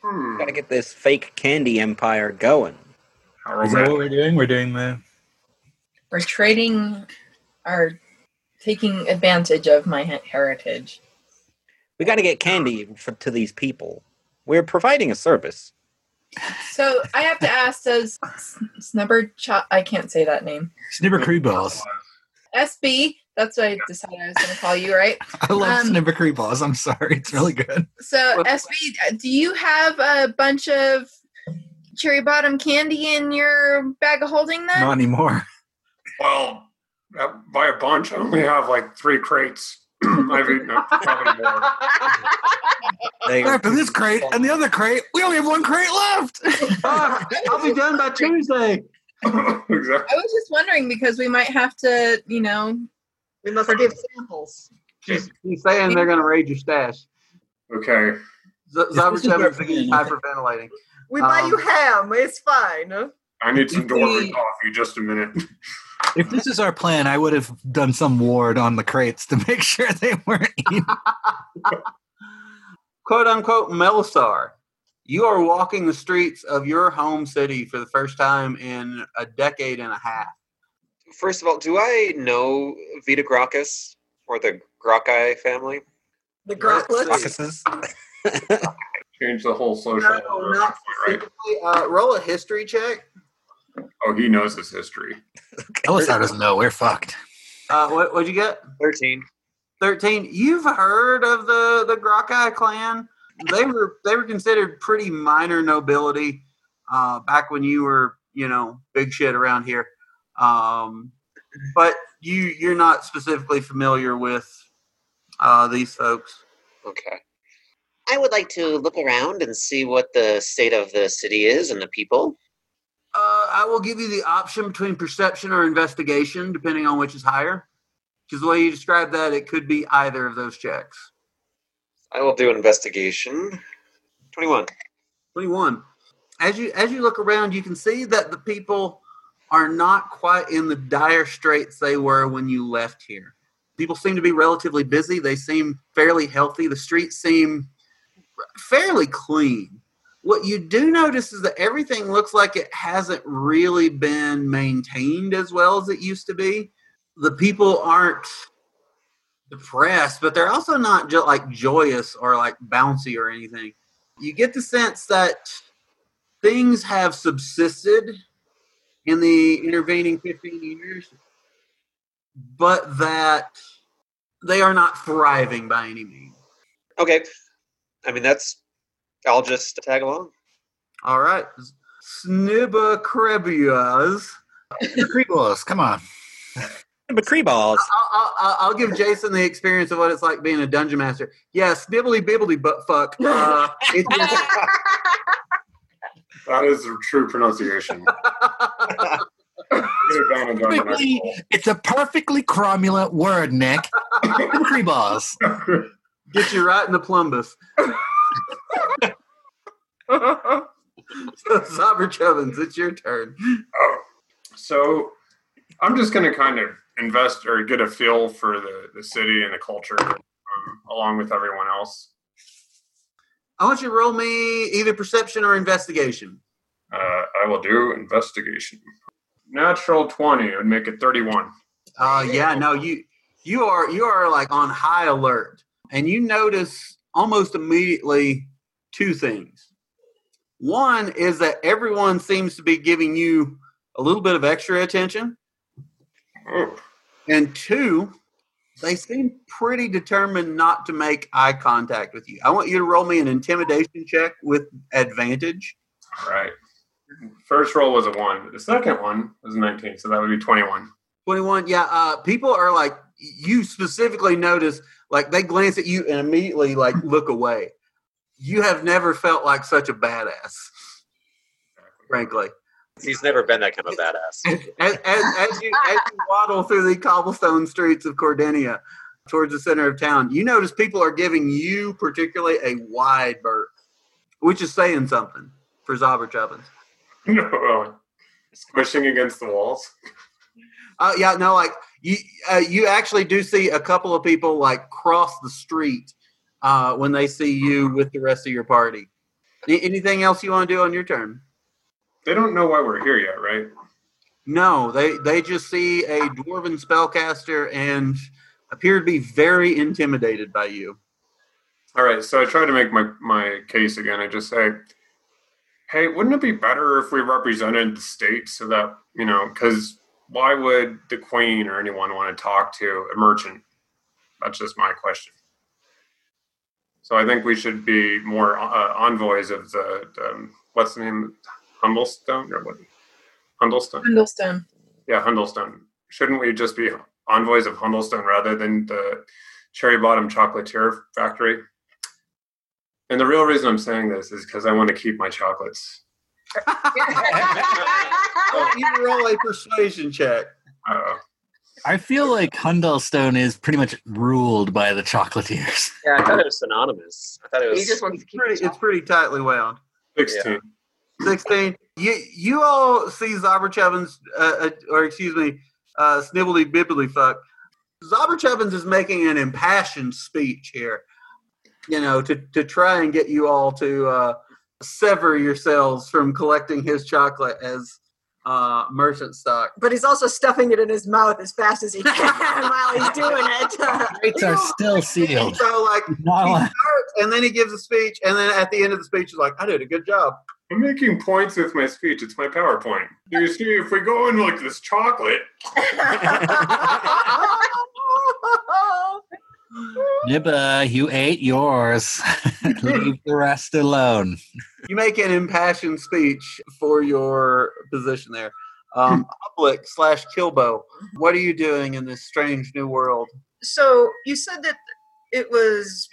Hmm. gotta get this fake candy empire going How Is that what we're doing? We're doing the. We're trading our taking advantage of my heritage. we gotta get candy for, to these people we're providing a service So I have to ask: Does Snubber Ch- I can't say that name. Snubber Cree balls. SB. That's what I decided I was going to call you, right? [laughs] I love Um, Snibber Cree balls. I'm sorry. It's really good. So SB, do you have a bunch of cherry bottom candy in your bag of holding? Then Not anymore. [laughs] Well, uh, by a bunch, I only have like three crates. I've eaten up probably more. They- After this crate and the other crate, we only have one crate left. Ah, I'll be done by [laughs] Tuesday. [laughs] exactly. I was just wondering because we might have to, you know, We must give samples. She's, she's saying they're going to raid your stash. Okay. Z- this Zabber is where we're getting- hyperventilating. We buy you Um, ham. It's fine. I need some If dwarven we- coffee. Just a minute. [laughs] if this is our plan, I would have done some ward on the crates to make sure they weren't eaten. [laughs] Quote unquote Melisar. You are walking the streets of your home city for the first time in a decade and a half. First of all, do I know Vita Gracchus or the Gracchi family? The Let's Grocklets. [laughs] Change the whole social. No, not right? Uh, roll a history check. Oh, he knows his history. Elisar doesn't know. We're fucked. Uh, what, what'd you get? 13. 13 you've heard of the the Grockai clan they were they were considered pretty minor nobility uh, back when you were you know, big shit around here. Um, but you you're not specifically familiar with uh, these folks. Okay. I would like to look around and see what the state of the city is and the people. Uh, I will give you the option between perception or investigation, depending on which is higher. Because the way you describe that, it could be either of those checks. I will do investigation. 21. 21. As you as you look around, you can see that the people are not quite in the dire straits they were when you left here. People seem to be relatively busy. They seem fairly healthy. The streets seem fairly clean. What you do notice is that everything looks like it hasn't really been maintained as well as it used to be. The people aren't depressed, but they're also not just like joyous or like bouncy or anything. You get the sense that things have subsisted in the intervening 15 years, but that they are not thriving by any means. Okay. I mean, that's. I'll just tag along. All right. Snibba Crebias. Creebles, come on. McCree balls. I'll, I'll, I'll give Jason the experience of what it's like being a dungeon master. Yeah, snibbly bibbly butt fuck. [laughs] Uh, [laughs] That is the true pronunciation. [laughs] Get advantage on the next Perfectly, it's a perfectly cromulent word, Nick. McCree balls. get you right in the plumbus. so, Zobber Chubbins, it's your turn. Oh, so I'm just going to kind of invest or get a feel for the, the city and the culture um, along with everyone else. I want you to roll me either perception or investigation. Uh, I will do investigation. Natural 20 would make it 31. Uh, yeah, no, you you are you are like on high alert, and you notice almost immediately two things. One is that everyone seems to be giving you a little bit of extra attention, Oh, and two, they seem pretty determined not to make eye contact with you. I want you to roll me an intimidation check with advantage. all right. First roll was a 1. The second one was a 19, so that would be 21. 21 yeah uh people are like you specifically notice like they glance at you and immediately like look away you have never felt like such a badass frankly He's never been that kind of badass. [laughs] as, as, as you as you waddle through the cobblestone streets of Cordinia towards the center of town you notice people are giving you particularly a wide berth which is saying something for Zobber Chubbins. [laughs] No, squishing against the walls. Uh, yeah, no, like you, uh, you actually do see a couple of people like cross the street uh, when they see you with the rest of your party. Anything else you want to do on your turn? They don't know why we're here yet, right? No, they they just see a dwarven spellcaster and appear to be very intimidated by you. All right, so I try to make my, my case again. I just say, hey, wouldn't it be better if we represented the state so that, you know, because why would the queen or anyone want to talk to a merchant? That's just my question. So I think we should be more uh, envoys of the, um, what's the name? Humblestone or what? Hundelstone? Hundelstone. Yeah, Hundelstone. Shouldn't we just be envoys of Hundelstone rather than the Cherry Bottom Chocolatier Factory? And the real reason I'm saying this is because I want to keep my chocolates. [laughs] Oh, you roll a persuasion check. Uh, I feel like Hundelstone is pretty much ruled by the chocolatiers. Yeah, I thought it was synonymous. I thought it was. He just wants to keep Pretty, it's pretty tightly wound. 16. 16. You you all see Zobber Chubbins, uh, uh, or excuse me, uh, Snibbledy Bibbly Fuck. Zobber Chubbins is making an impassioned speech here, you know, to, to try and get you all to uh, sever yourselves from collecting his chocolate as uh, merchant stock. But he's also stuffing it in his mouth as fast as he can [laughs] while he's doing it. Gates are still sealed. So, like, he starts and then he gives a speech, and then at the end of the speech, he's like, I did a good job. I'm making points with my speech. It's my PowerPoint. You see, if we go in like this chocolate, [laughs] Nibba, you ate yours. [laughs] Leave the rest alone. you make an impassioned speech for your position there. Um, [laughs] Public slash Kilbo, what are you doing in this strange new world? So you said that it was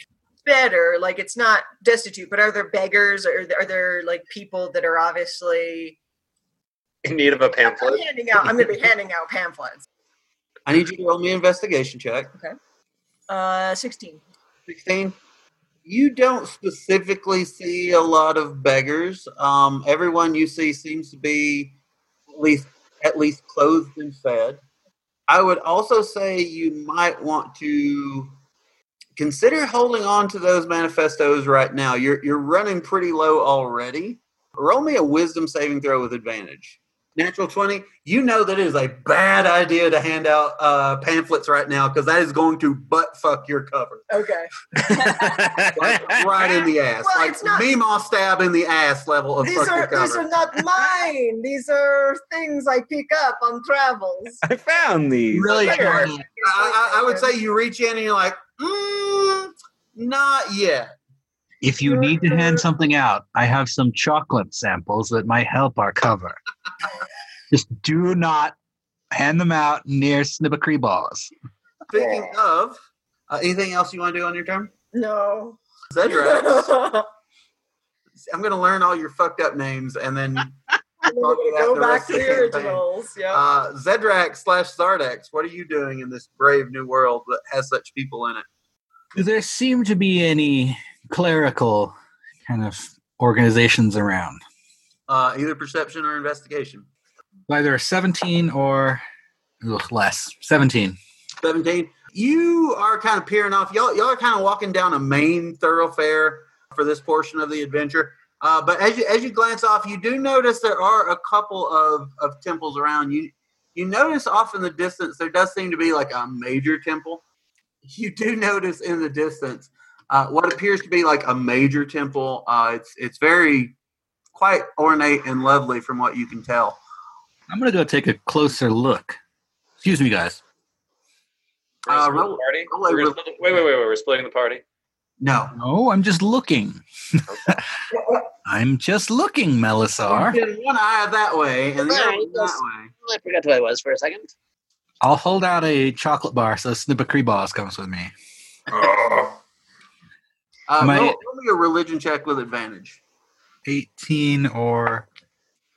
better, like it's not destitute, but are there beggars or are there like people that are obviously In need of a I'm pamphlet. handing out I'm gonna be handing out pamphlets. I need you to roll me an investigation check. Okay. Uh sixteen. 16 you don't specifically see a lot of beggars um, everyone you see seems to be at least at least clothed and fed i would also say you might want to consider holding on to those manifestos right now you're you're running pretty low already roll me a wisdom saving throw with advantage natural 20 you know that it is a bad idea to hand out uh, pamphlets right now because that is going to butt fuck your cover Okay. like, right in the ass. Well, like it's not- Meemaw stab in the ass level of These fuck are your these are not mine. These are things I pick up on travels. I found these. Really I, I, I would say you reach in and you're like, mm, not yet. If you need to hand something out, I have some chocolate samples that might help our cover. [laughs] Just do not hand them out near Snibbacree balls. Speaking of, uh, anything else you want to do on your turn? No. Zedrax. [laughs] I'm going to learn all your fucked up names and then talk [laughs] about Go the back rest to of the originals. Yeah. Uh, Zedrax slash Zardex, what are you doing in this brave new world that has such people in it? Do there seem to be any clerical kind of organizations around? Uh, either perception or investigation. Either 17 or ugh, less. 17. 17. You are kind of peering off. Y'all, y'all are kind of walking down a main thoroughfare for this portion of the adventure. Uh, but as you as you glance off, you do notice there are a couple of, of temples around. You you notice off in the distance there does seem to be like a major temple. You do [laughs] notice in the distance uh, what appears to be like a major temple. Uh, it's it's very quite ornate and lovely from what you can tell. I'm going to go take a closer look. Excuse me, guys. We're Uh, gonna roll- party? roll a We're gonna re- split the- wait, wait, wait, wait. We're splitting the party. No. No, I'm just looking. [laughs] I'm just looking, Melisar. You get one eye that way and the other one that yes. way. I forgot who I was for a second. I'll hold out a chocolate bar so Snippacree Boss comes with me. Uh, Am I- roll, roll me a religion check with advantage. 18 or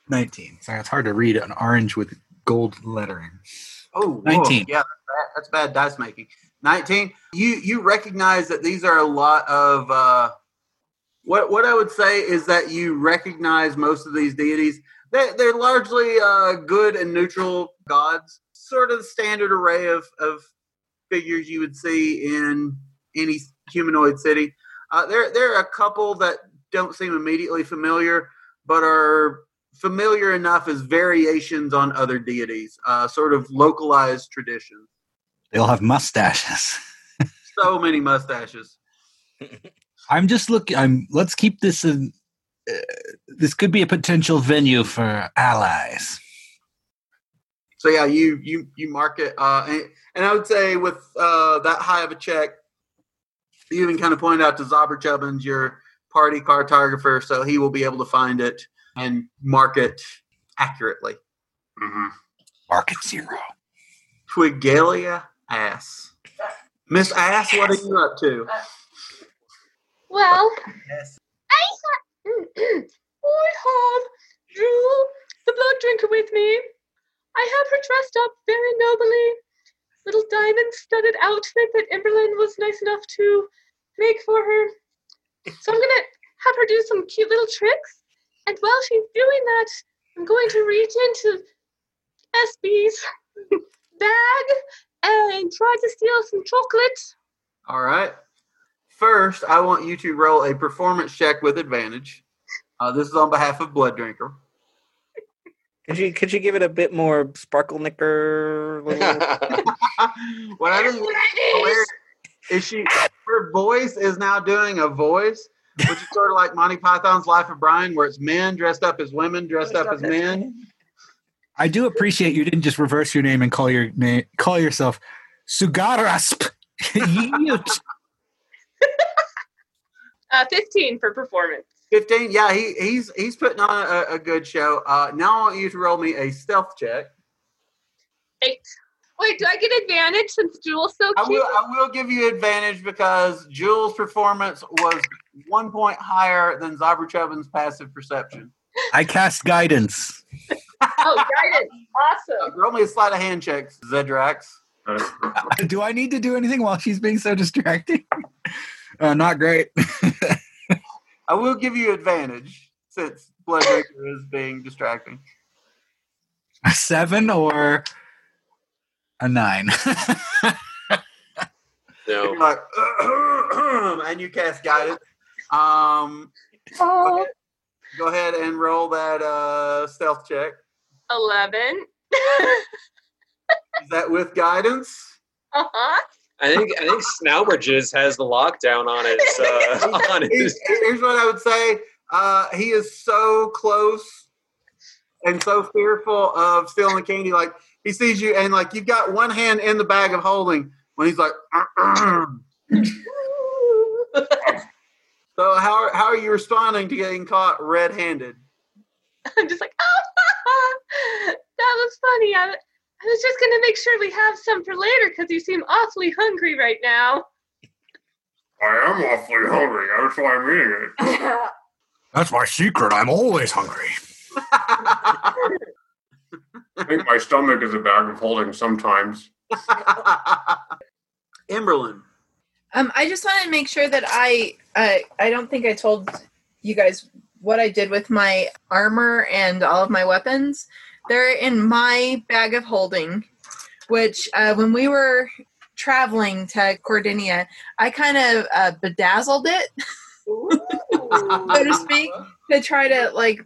19. Sorry, it's hard to read an orange with gold lettering. Oh, whoa. 19. Yeah, that's bad, that's bad dice making. Nineteen. You you recognize that these are a lot of. Uh, what what I would say is that you recognize most of these deities. They they're largely uh, good and neutral gods. Sort of the standard array of of figures you would see in any humanoid city. Uh, there there are a couple that don't seem immediately familiar, but are familiar enough as variations on other deities, uh, sort of localized traditions. They all have mustaches. [laughs] So many mustaches. [laughs] I'm just looking. I'm. Let's keep this in. Uh, this could be a potential venue for allies. So yeah, you you you market, uh, and, and I would say with uh, that high of a check, you even kind of pointed out to Zobber Chubbins, your party cartographer, so he will be able to find it and mark it accurately. Mm-hmm. Market zero. Twigalia Ass. Miss Ass, what are you up to? Well, Yes. I have, I have Drew, the blood drinker, with me. I have her dressed up very nobly. Little diamond-studded outfit that Emberlin was nice enough to make for her. So I'm gonna have her do some cute little tricks. And while she's doing that, I'm going to reach into SB's [laughs] bag and try to steal some chocolate. All right. First, I want you to roll a performance check with advantage. Uh, this is on behalf of Blood Drinker. Could you could you give it a bit more sparkle knicker? [laughs] What I think is is she her voice is now doing a voice, which is sort of like Monty Python's Life of Brian, where it's men dressed up as women, dressed up as men. I do appreciate you didn't just reverse your name and call your name call yourself Sugarasp. [laughs] Yeet. [laughs] Uh, 15 for performance. 15. Yeah, he, he's he's putting on a, a good show. Uh, now I want you to roll me a stealth check. Eight. Wait, do I get advantage since Jules so I cute? will I will give you advantage because Jules' performance was one point higher than Zabruchubin's passive perception. I cast guidance. oh, guidance. Awesome. Roll me a sleight of hand check, Zedrax. [laughs] do I need to do anything while she's being so distracting? [laughs] Uh, not great. [laughs] I will give you advantage since Bloodbreaker is being distracting. A seven or a nine. You're like, [clears throat] and you cast guidance. Um, go, ahead, go ahead and roll that uh, stealth check. 11. Is that with guidance? Uh-huh. I think I think Snowbridges has the lockdown on it. uh, [laughs] on his. Here's here's what I would say. Uh, he is so close and so fearful of stealing the candy. Like he sees you, and like you've got one hand in the bag of holding when he's like. [clears throat] [laughs] so how how are you responding to getting caught red-handed? [laughs] I'm just like, oh, [laughs] that was funny. I, I was just going to make sure we have some for later because you seem awfully hungry right now. I am awfully hungry. That's why I'm eating it. [laughs] That's my secret. I'm always hungry. I think my stomach is a bag of holding sometimes. Emberlin. Um, I just wanted to make sure that I uh, I don't think I told you guys what I did with my armor and all of my weapons. They're in my bag of holding, which uh, when we were traveling to Cordinia, I kind of uh, bedazzled it, [laughs] so to speak, to try to like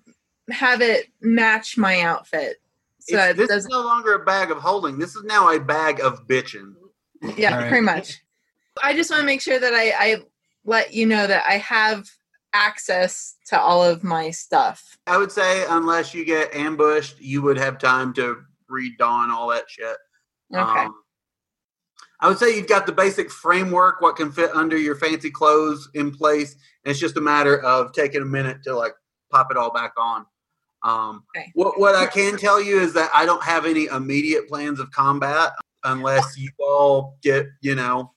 have it match my outfit. So It's- this is no longer a bag of holding. This is now a bag of bitching. Yeah, All right. pretty much. I just want to make sure that I, I let you know that I have access to all of my stuff. I would say unless you get ambushed, you would have time to redon all that shit. Okay. Um, I would say you've got the basic framework, what can fit under your fancy clothes in place. And it's just a matter of taking a minute to like pop it all back on. Um, what, what I can tell you is that I don't have any immediate plans of combat unless you all get, you know,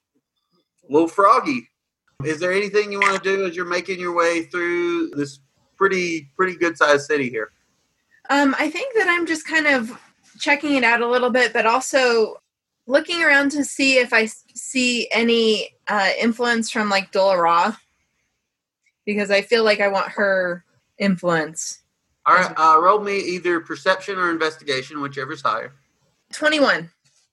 little froggy. Is there anything you want to do as you're making your way through this pretty pretty good sized city here? Um, I think that I'm just kind of checking it out a little bit, but also looking around to see if I see any uh, influence from like Dola Ra, because I feel like I want her influence. All right, uh, roll me either perception or investigation, whichever's higher. 21.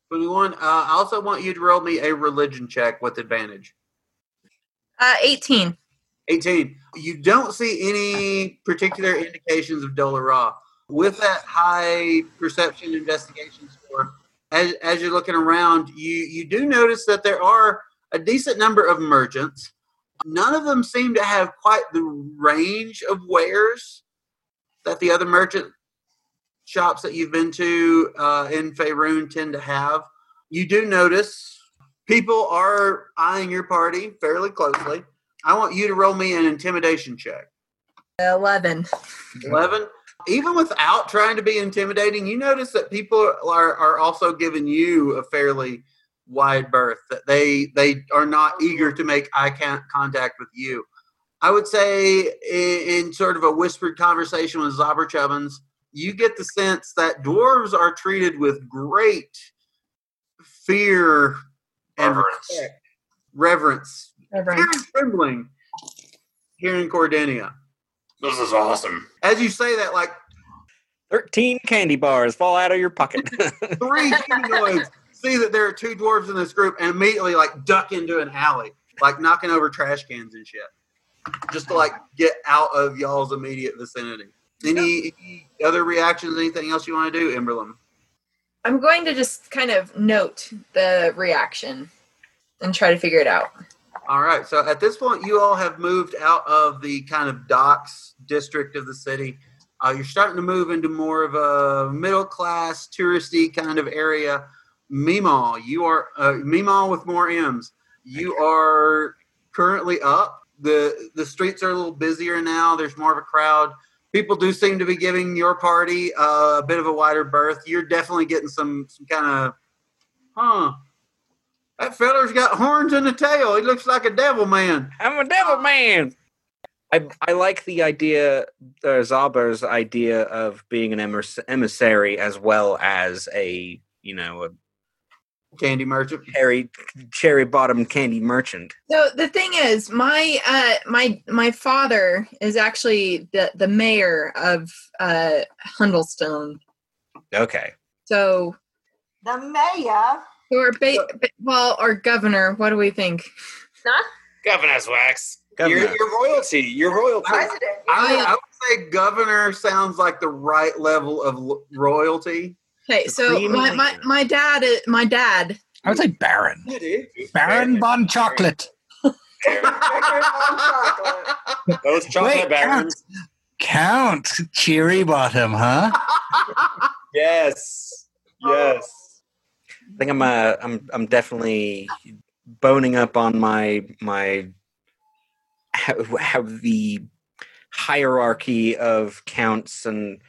21. Uh, I also want you to roll me a religion check with advantage. Uh, 18. 18. You don't see any particular indications of Dola Ra. With that high perception investigation score, as, as you're looking around, you, you do notice that there are a decent number of merchants. None of them seem to have quite the range of wares that the other merchant shops that you've been to uh, in Faerun tend to have. You do notice people are eyeing your party fairly closely. I want you to roll me an intimidation check. 11. 11. Even without trying to be intimidating, you notice that people are, are also giving you a fairly wide berth, that they, they are not eager to make eye contact with you. I would say, in, in sort of a whispered conversation with Zobber Chubbins, you get the sense that dwarves are treated with great fear and respect, reverence, Reverence. fear and trembling here in Cordinia. This is awesome. As you say that, like 13 candy bars fall out of your pocket. [laughs] three humanoids see that there are two dwarves in this group and immediately like duck into an alley, like knocking over trash cans and shit, just to like get out of y'all's immediate vicinity. Any, any other reactions? Anything else you want to do, Emberlin? I'm going to just kind of note the reaction and try to figure it out. All right. So at this point, you all have moved out of the kind of docks district of the city. Uh, you're starting to move into more of a middle class, touristy kind of area. Mima, you are uh, Mima with more M's. You are currently up. the the streets are a little busier now. There's more of a crowd. People do seem to be giving your party uh, a bit of a wider berth. You're definitely getting some some kind of, huh? That feller's got horns and a tail. He looks like a devil man. I'm a devil man. I, I like the idea, uh, Zaber's idea of being an emiss- emissary as well as a, you know, a candy merchant, cherry cherry bottom candy merchant. So the thing is, my uh, my my father is actually the the mayor of uh, Hundelstone. Okay. So The mayor. or ba- ba- well, or governor. What do we think? Huh? Governor's wax. Governor. You're, you're royalty. You're royalty. President. I, I would say governor sounds like the right level of lo- royalty. Okay, so my, my my dad is my dad. I would say Baron. Yeah, dude. Baron Bon Chocolate. [laughs] Those chocolate Wait, barons. Count Cheery Bottom, huh? Yes. Yes. I think I'm uh, I'm I'm definitely boning up on my my how, how the hierarchy of counts and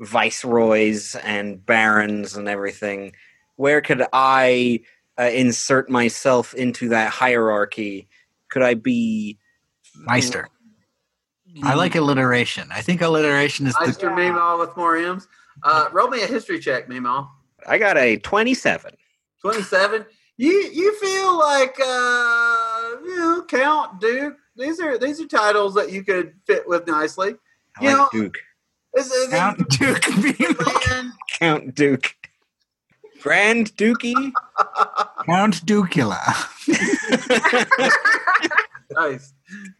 viceroys and barons and everything. Where could I uh, insert myself into that hierarchy? Could I be Meister. I like alliteration. I think alliteration is the Meister Mima with more M's. Uh, roll me a history check, Mima. I got a twenty-seven. 27. You you feel like uh you know, Count, Duke. These are these are titles that you could fit with nicely. I You like know, Duke. This is Count Duke Mima. Count Duke. Grand Dukey. Count Dukula. [laughs] nice.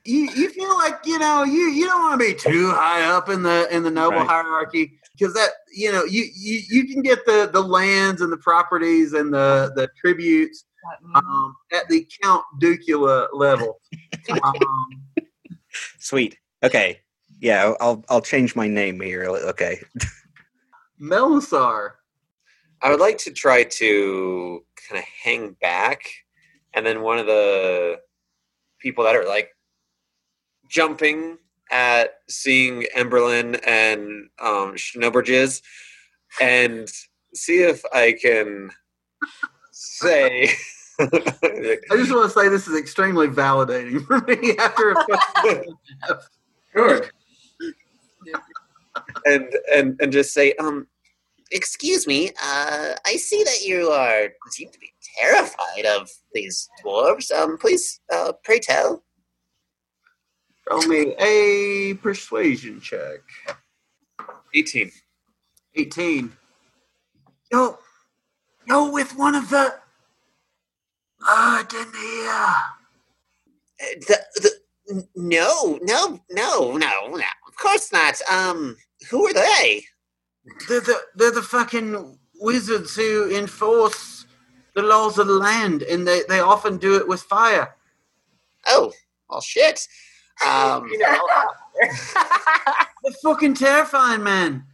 You you feel like you know you you don't want to be too high up in the in the noble Right. hierarchy because that you know you, you you can get the the lands and the properties and the the tributes um, at the Count Ducula level. [laughs] um, Sweet. Okay. Yeah, I'll I'll change my name here. Okay. [laughs] Melisar. I would like to try to kind of hang back, and then one of the people that are like jumping at seeing Emberlin and um, Schnubberjizz, and see if I can say. [laughs] I just want to say this is extremely validating for me [laughs] after a Good. And and and just say, um, Excuse me, uh, I see that you are seem to be terrified of these dwarves. Um, please, uh, pray tell. roll me a persuasion check. eighteen. 18. Yo, yo, with one of the. Ah, uh, Dania. Uh, The, the, no, no, no, no, no. Of course not. Um, who are they? They're the, they're the fucking wizards who enforce the laws of the land, and they, they often do it with fire. Oh, well, shit. Um, You know, [laughs] They're fucking terrifying, man.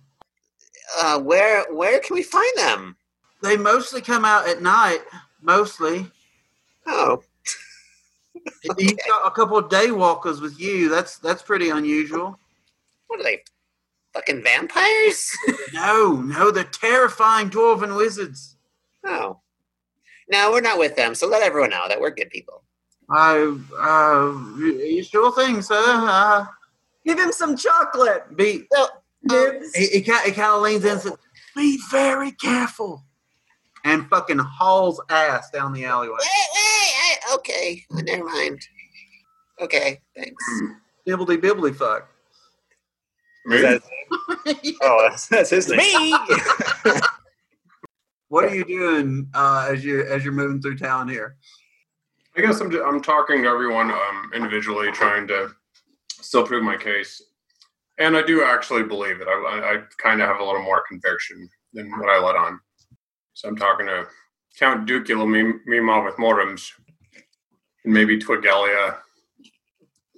uh, where where can we find them? They mostly come out at night, mostly. Oh, You got a couple of day walkers with you. That's that's pretty unusual. what are they? Fucking vampires? [laughs] No, no, they're terrifying dwarven wizards. Oh. No, we're not with them, so let everyone know that we're good people. I, uh, you sure thing, sir. Uh, give him some chocolate. be, Nibs. he, he, kind, he kind of leans in and says, "Be very careful," and fucking hauls ass down the alleyway. Wait, wait, I, okay, never mind. Okay, thanks. Dibbledy bibbly fuck. Me? Oh, [laughs] that's, that's his name. Me. [laughs] What are you doing uh, as you as you're moving through town here? I guess I'm, ju- I'm talking to everyone um, individually, trying to still prove my case. And I do actually believe it. I, I, I kind of have a little more conviction than what I let on. So I'm talking to Count Ducula Mima with Morums, and maybe Twigelia.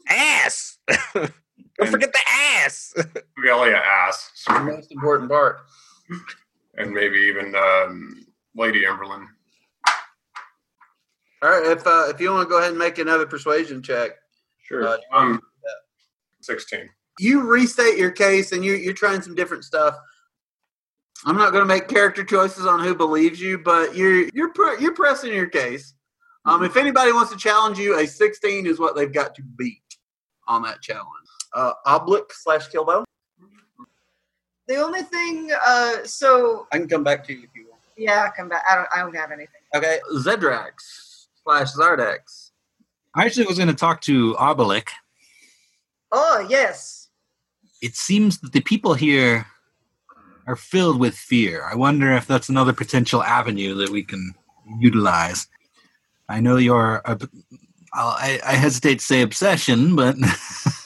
ass. [laughs] Don't forget the ass. [laughs] Twigelia ass. The most important part. And maybe even um, Lady Emberlin. All right, if uh, if you want to go ahead and make another persuasion check, Sure. Um, 16. you restate your case and you, you're trying some different stuff. I'm not going to make character choices on who believes you, but you're you're pre- you're pressing your case. Um, if anybody wants to challenge you, a 16 is what they've got to beat on that challenge. Uh, Oblique slash Kilbo. The only thing, uh, so I can come back to you if you want. yeah, come back. I don't. I don't have anything. Okay, Zedrax slash Zardex. I actually was going to talk to Obelisk. Oh yes. It seems that the people here are filled with fear. I wonder if that's another potential avenue that we can utilize. I know you're, a, I, I hesitate to say obsession, but [laughs]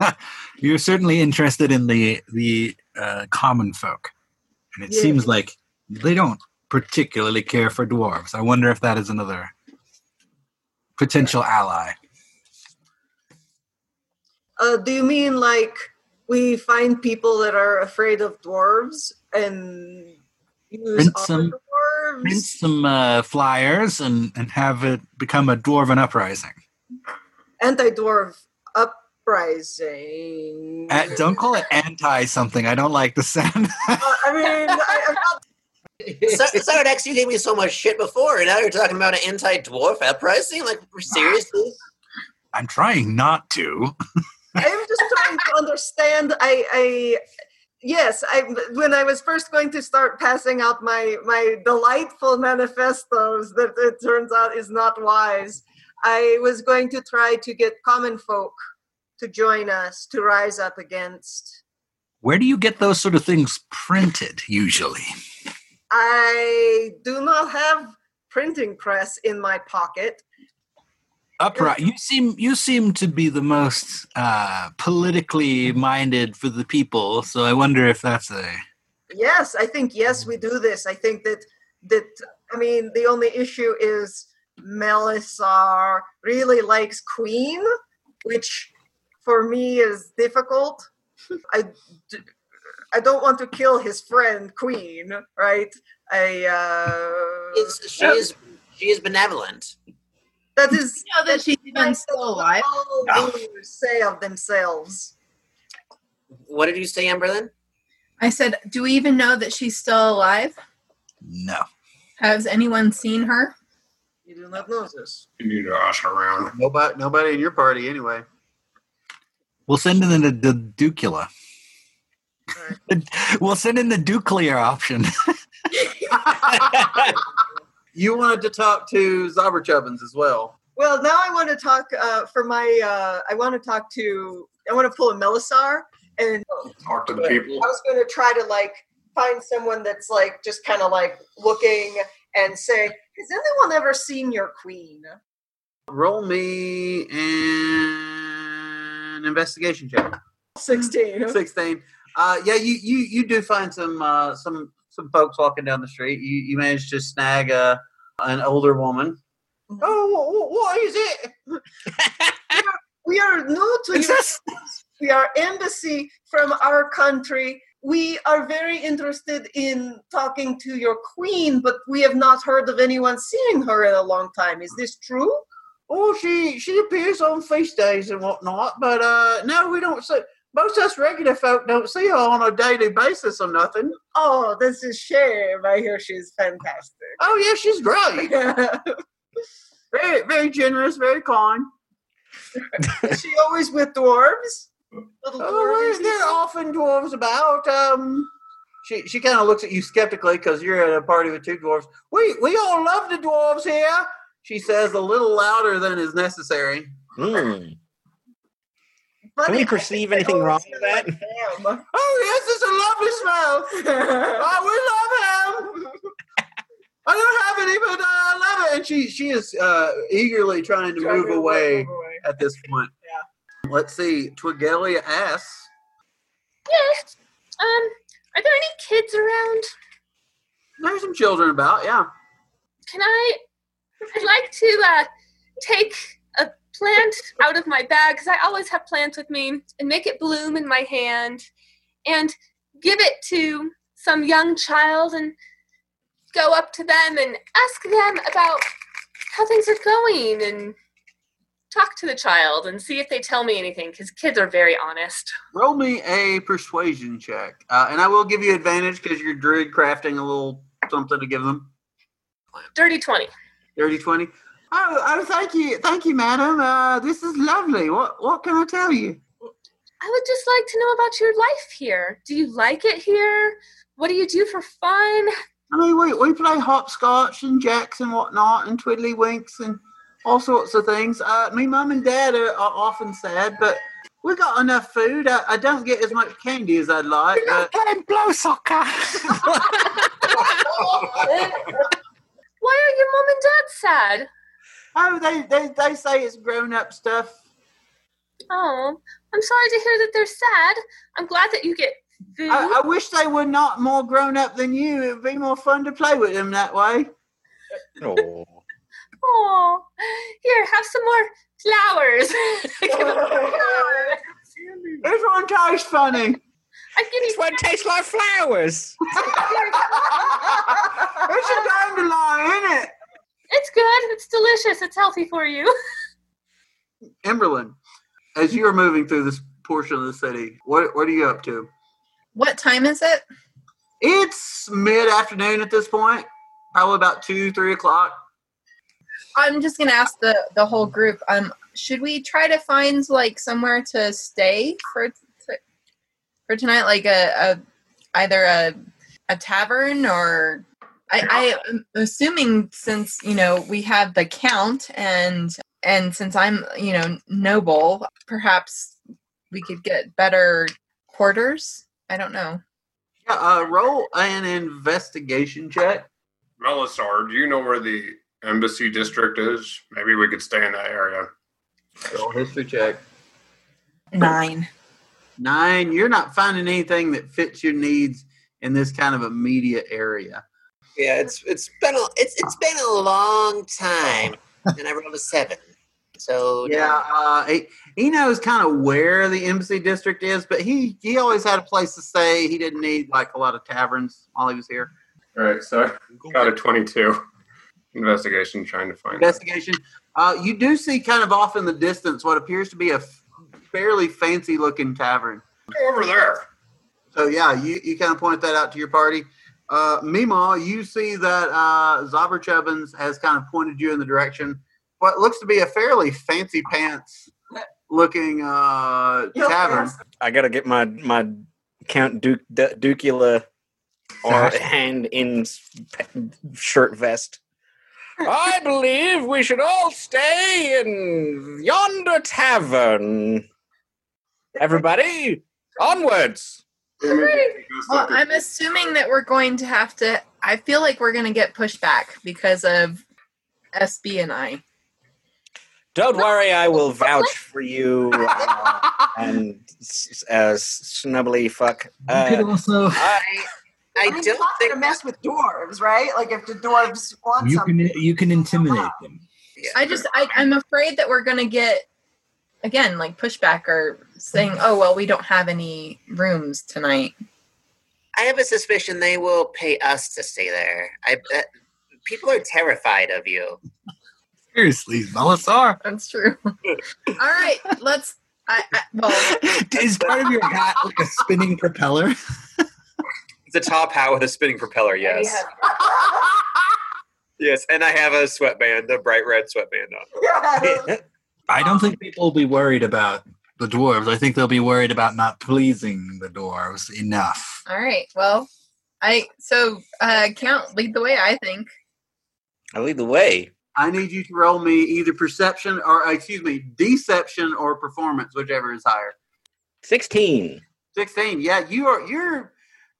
[laughs] you're certainly interested in the the uh, common folk, and it Yeah. seems like they don't particularly care for dwarves. I wonder if that is another potential ally. Uh, do you mean like we find people that are afraid of dwarves and use Print some, dwarves? print some uh, flyers and, and have it become a dwarven uprising. Anti-dwarf uprising. Uh, don't call it anti something. I don't like the sound. Uh, I mean, I, I'm not. Sar- Sardax, you gave me so much shit before, and now you're talking about an anti-dwarf uprising? Like, seriously? I'm trying not to. I'm just trying to understand. I, I, yes, I when I was first going to start passing out my my delightful manifestos that it turns out is not wise. I was going to try to get common folk to join us to rise up against. Where do you get those sort of things printed usually? I do not have printing press in my pocket. Upright. You seem you seem to be the most uh, politically minded for the people. So I wonder if that's a. Yes, I think yes, we do this. I think that that I mean the only issue is Melisar really likes Queen, which for me is difficult. I, I don't want to kill his friend Queen, right? I uh It's, she is she is benevolent. that is You know that she's even still alive. all rulers say of themselves. What did you say, Emberlin? I said, do we even know that she's still alive? No. Has anyone seen her? You do not know this. You need to ask around. Nobody, nobody in your party anyway. We'll send in the, the Ducula. [laughs] we'll send in the Duclear option. [laughs] You wanted to talk to Zobber Chubbins as well. Well, now I want to talk uh, for my. Uh, I want to talk to. I want to pull a Melisar and Talk to the people. I was going to try to like find someone that's like just kind of like looking and say, "Has anyone ever seen your queen?" Roll me an investigation check. Sixteen. [laughs] Sixteen. Uh, yeah, you, you you do find some uh, some some folks walking down the street. You you manage to snag a an older woman. Oh, wha- wha- what is it? [laughs] We are new to you. We are embassy from our country. We are very interested in talking to your queen, but we have not heard of anyone seeing her in a long time. Is this true? Oh, she she appears on feast days and whatnot, but uh, no, we don't see. Most us regular folk don't see her on a daily basis or nothing. Oh, this is shame. I hear she's fantastic. Oh yeah, she's great. [laughs] very very generous, very kind. Is she always with dwarves? Little Oh, dwarves? there are often dwarves about. Um, she she kind of looks at you skeptically because you're at a party with two dwarves. We we all love the dwarves here. She says a little louder than is necessary. Hmm. Funny, Can we perceive anything wrong with that? like. [laughs] Oh yes, it's a lovely smell. [laughs] oh, we love him. I don't have any, but uh, I love it. And she she is uh, eagerly trying to move to away move away. at this point. Yeah. Let's see. Twigelia asks. Yes. Um, are there any kids around? There's some children about, yeah. Can I? I'd like to uh, take a plant out of my bag because I always have plants with me and make it bloom in my hand and give it to some young child and go up to them and ask them about how things are going and talk to the child and see if they tell me anything because kids are very honest. Roll me a persuasion check, uh, and I will give you advantage because you're druid crafting a little something to give them. Dirty 20. Dirty twenty. Oh, oh, thank you, thank you, madam. Uh, this is lovely. What, what can I tell you? I would just like to know about your life here. Do you like it here? What do you do for fun? I mean, we, we play hopscotch and jacks and whatnot, and twiddly winks and all sorts of things. Uh, me mum and dad are, are often sad, but we got enough food. I, I don't get as much candy as I'd like. But playing blow soccer. [laughs] [laughs] [laughs] Why are your mom and dad sad? oh, they, they they say it's grown up stuff. Oh, I'm sorry to hear that they're sad. I'm glad that you get food. I, I wish they were not more grown up than you. It would be more fun to play with them that way. Oh. [laughs] Oh, here, have some more flowers. [laughs] Give 'em [laughs] flowers. This one tastes funny. I'm This one tastes like flowers. It's a dandelion, isn't it? It's good. It's delicious. It's healthy for you. Emberlin, as you are moving through this portion of the city, what what are you up to? What time is it? It's mid afternoon at this point, probably about two, three o'clock. I'm just gonna ask the the whole group. Um, should we try to find like somewhere to stay for t- for tonight, like a, a either a a tavern or I, I am assuming since you know we have the count and and since I'm you know noble, perhaps we could get better quarters. I don't know. Yeah, uh, roll an investigation check. Melisar, do you know where the embassy district is? Maybe we could stay in that area. Roll history check. Nine. Nine. You're not finding anything that fits your needs in this kind of a media area. Yeah, it's it's been a it's it's been a long time, and I rolled a seven. So Yeah, uh, he, he knows kind of where the embassy district is, but he he always had a place to stay. He didn't need like a lot of taverns while he was here. All right, so I got a 22 investigation trying to find. Investigation. Uh, you do see kind of off in the distance what appears to be a f- fairly fancy looking tavern. over there. So yeah, you, you kind of point that out to your party. Uh, Mima, you see that uh, Zobber Chubbins has kind of pointed you in the direction what looks to be a fairly fancy pants looking uh, tavern. I gotta get my my Count Duke D- Ducula or hand in shirt vest. I believe we should all stay in yonder tavern. Everybody, onwards! Well, I'm assuming that we're going to have to. I feel like we're going to get pushed back because of SB and I. Don't worry, I will vouch [laughs] for you uh, and s- uh, snubbly fuck. You could Uh, also I I mean, don't think gonna mess with dwarves, right? Like if the dwarves want you something. can you can intimidate them. I just, I, I'm afraid that we're going to get, again, like pushback or saying, oh, well, we don't have any rooms tonight. I have a suspicion they will pay us to stay there. I bet people are terrified of you. Seriously, Melisar. That's true. [laughs] All right, let's. I, I, well, [laughs] Is part of your hat like a spinning propeller? [laughs] It's a top hat with a spinning propeller, yes. Yes, and I have a sweatband, a bright red sweatband on. I don't think people will be worried about the dwarves. I think they'll be worried about not pleasing the dwarves enough. all right. Well, I so uh count lead the way. I think. I lead the way. I need you to roll me either perception or, uh, excuse me, deception or performance, whichever is higher. 16. 16. Yeah, you are, you're,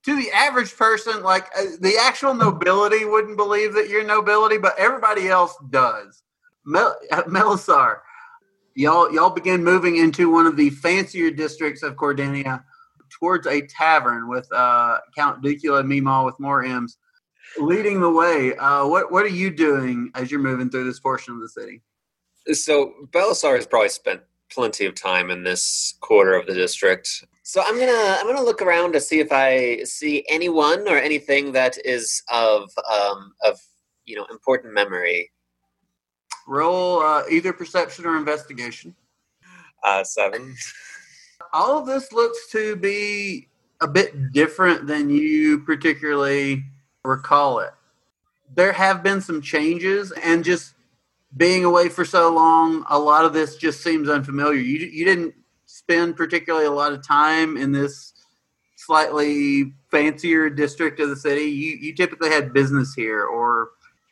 to the average person, like uh, the actual nobility wouldn't believe that you're nobility, but everybody else does. Mel- uh, Melisar, y'all, y'all begin moving into one of the fancier districts of Cordinia towards a tavern with uh, Count Ducula Mima with more M's leading the way. Uh, what, what are you doing as you're moving through this portion of the city? So Belisar has probably spent plenty of time in this quarter of the district. So I'm gonna I'm gonna look around to see if I see anyone or anything that is of um, of you know important memory. Roll uh, either perception or investigation. Uh, seven. All of this looks to be a bit different than you particularly recall it. There have been some changes, and just being away for so long, a lot of this just seems unfamiliar. You you didn't spend particularly a lot of time in this slightly fancier district of the city. You you typically had business here, or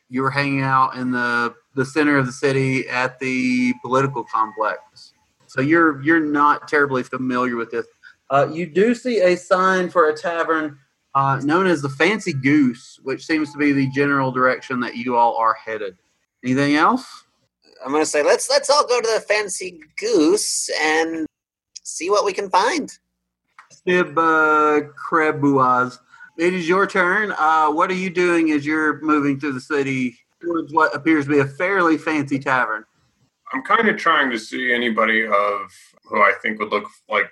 you were hanging out in the the center of the city at the political complex. So you're you're not terribly familiar with this. Uh, you do see a sign for a tavern uh, known as the Fancy Goose, which seems to be the general direction that you all are headed. Anything else? I'm gonna say let's let's all go to the fancy goose and see what we can find. Sib uh, Krebuaz, it is your turn. Uh, what are you doing as you're moving through the city towards what appears to be a fairly fancy tavern? I'm kind of trying to see anybody of who I think would look like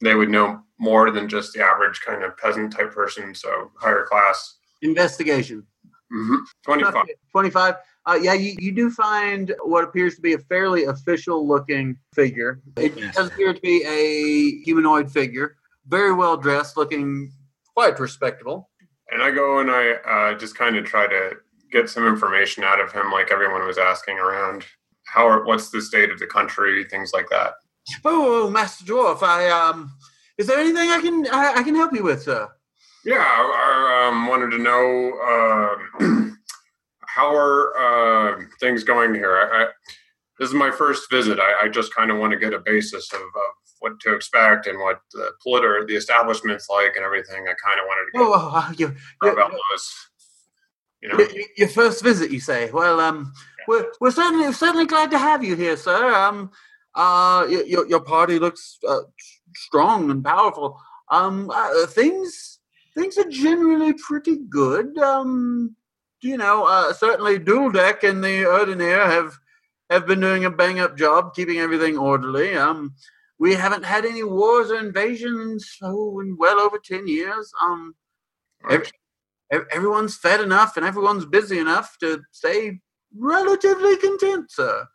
they would know more than just the average kind of peasant type person, so higher class. Investigation. hmm 25. 25. Uh, yeah, you, you do find what appears to be a fairly official looking figure. It does appear to be a humanoid figure, very well dressed, looking quite respectable. And I go and I uh, just kind of try to get some information out of him, like everyone was asking around. How are, what's the state of the country, things like that. Oh, Master Dwarf, I um, is there anything I can I, I can help you with, sir? Yeah, I, I um, wanted to know um [clears throat] how are uh, things going here. I, I, this is my first visit. I, I just kind of want to get a basis of, of what to expect and what the politer, the establishment's like, and everything. I kind of wanted to get Oh, uh, you, you, about those. You know, your first visit, you say? Well, um, we're, we're certainly certainly glad to have you here, sir. Um, uh, your your party looks uh, strong and powerful. Um, uh, things things are generally pretty good. Um, you know, uh, certainly Duldeck and the Erdenair have have been doing a bang up job keeping everything orderly. Um, we haven't had any wars or invasions oh, in well over ten years. Um, ev- everyone's fed enough and everyone's busy enough to stay relatively content, sir.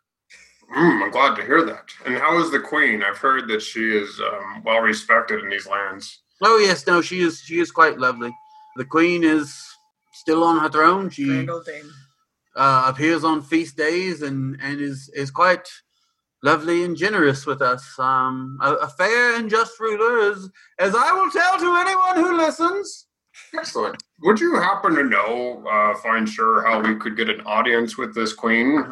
Mm, I'm glad to hear that. And how is the queen? I've heard that she is um, well respected in these lands. Oh yes, no, she is she is quite lovely. The queen is still on her throne. She uh, appears on feast days and and is is quite lovely and generous with us. Um, a, a fair and just ruler, as as I will tell to anyone who listens. Excellent. Would you happen to know, uh, find sure how we could get an audience with this queen?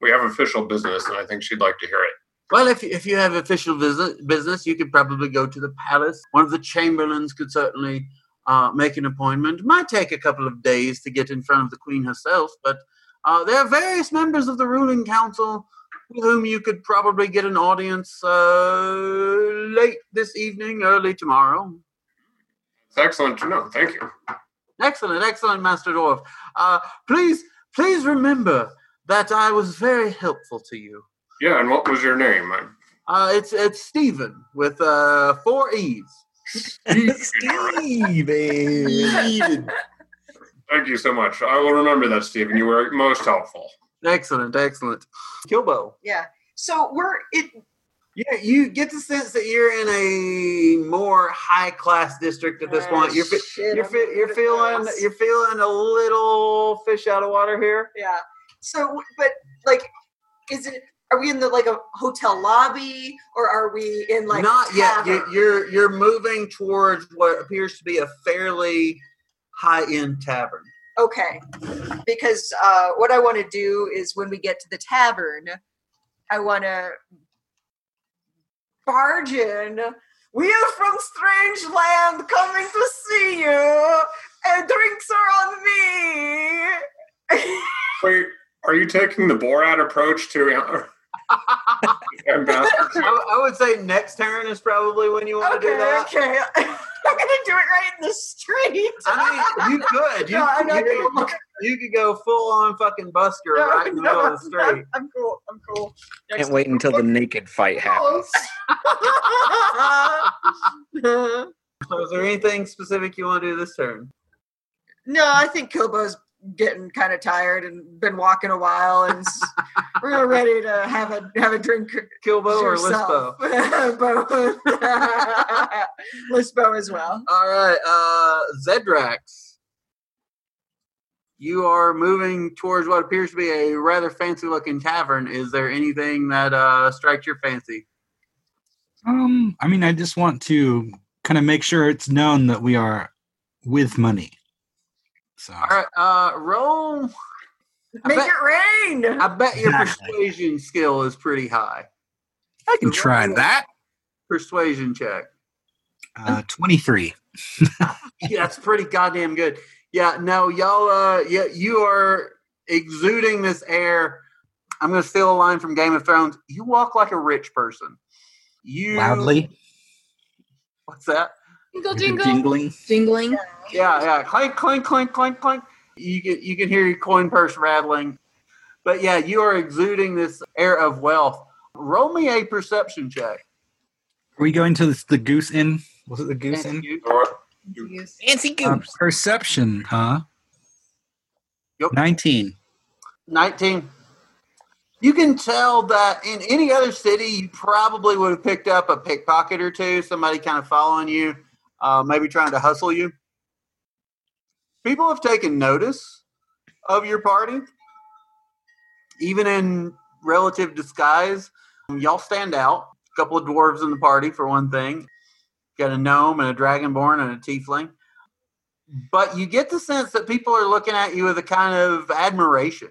We have official business, and I think she'd like to hear it. Well, if if you have official visit, business, you could probably go to the palace. One of the chamberlains could certainly uh, make an appointment. Might take a couple of days to get in front of the queen herself, but uh, there are various members of the ruling council with whom you could probably get an audience uh, late this evening, early tomorrow. It's excellent to know. Thank you. Excellent, excellent, Master Dwarf. Uh, please, please remember that I was very helpful to you. Yeah, and what was your name? I- Uh, it's it's Stephen with uh, four E's. [laughs] Steven. Thank you so much. I will remember that, Stephen. You were most helpful. Excellent, excellent. Kilbo. Yeah. So we're it. Yeah, you get the sense that you're in a more high class district at this point. You're shit, you're I'm you're feeling this. you're feeling a little fish out of water here. Yeah. So, but like, is it? Are we in the like a hotel lobby, or are we in like Not yet. You, tavern? you're you're moving towards what appears to be a fairly high end tavern. Okay. Because uh, what I want to do is when we get to the tavern, I want to barge in. We are from strange land coming to see you, and drinks are on me. [laughs] Wait, are you taking the Borat approach to [laughs] ambassador? I, I would say next turn is probably when you want to do that. okay. [laughs] I'm gonna do it right in the street. I mean, you could. You, No, I'm not you, gonna could, look- you could go full on fucking Busker No, right in the no, middle of the I'm- street. I'm cool. I'm cool. Can't wait until the naked fight happens. [laughs] So is there anything specific you want to do this turn? No, I think Kilbo's getting kind of tired and been walking a while and [laughs] we're ready to have a have a drink. Kilbo or yourself. [laughs] Both. Lisbo as well. All right, uh, Zedrax. You are moving towards what appears to be a rather fancy-looking tavern. Is there anything that uh, strikes your fancy? Um, I mean, I just want to kind of make sure it's known that we are with money. So All right, uh, roll. I Make bet, it rain. I bet your [laughs] persuasion skill is pretty high. I can try that. Persuasion check. Uh, Twenty-three. [laughs] [laughs] yeah, that's pretty goddamn good. Yeah, no, y'all, uh, yeah, you are exuding this air. I'm going to steal a line from Game of Thrones. You walk like a rich person. You Loudly. What's that? Jingle, Is it jingle. Jingling. Jingling. Yeah, yeah, clink, clink, clink, clink, clink. You can you can hear your coin purse rattling. But yeah, you are exuding this air of wealth. Roll me a perception check. Are we going to the, the Goose Inn? Was it the Goose Inn? Fancy Uh, perception, huh? Yep. Nineteen. 19. You can tell that in any other city, you probably would have picked up a pickpocket or two, somebody kind of following you, uh, maybe trying to hustle you. People have taken notice of your party, even in relative disguise. Y'all stand out. A couple of dwarves in the party, for one thing. Got a gnome and a dragonborn and a tiefling. But you get the sense that people are looking at you with a kind of admiration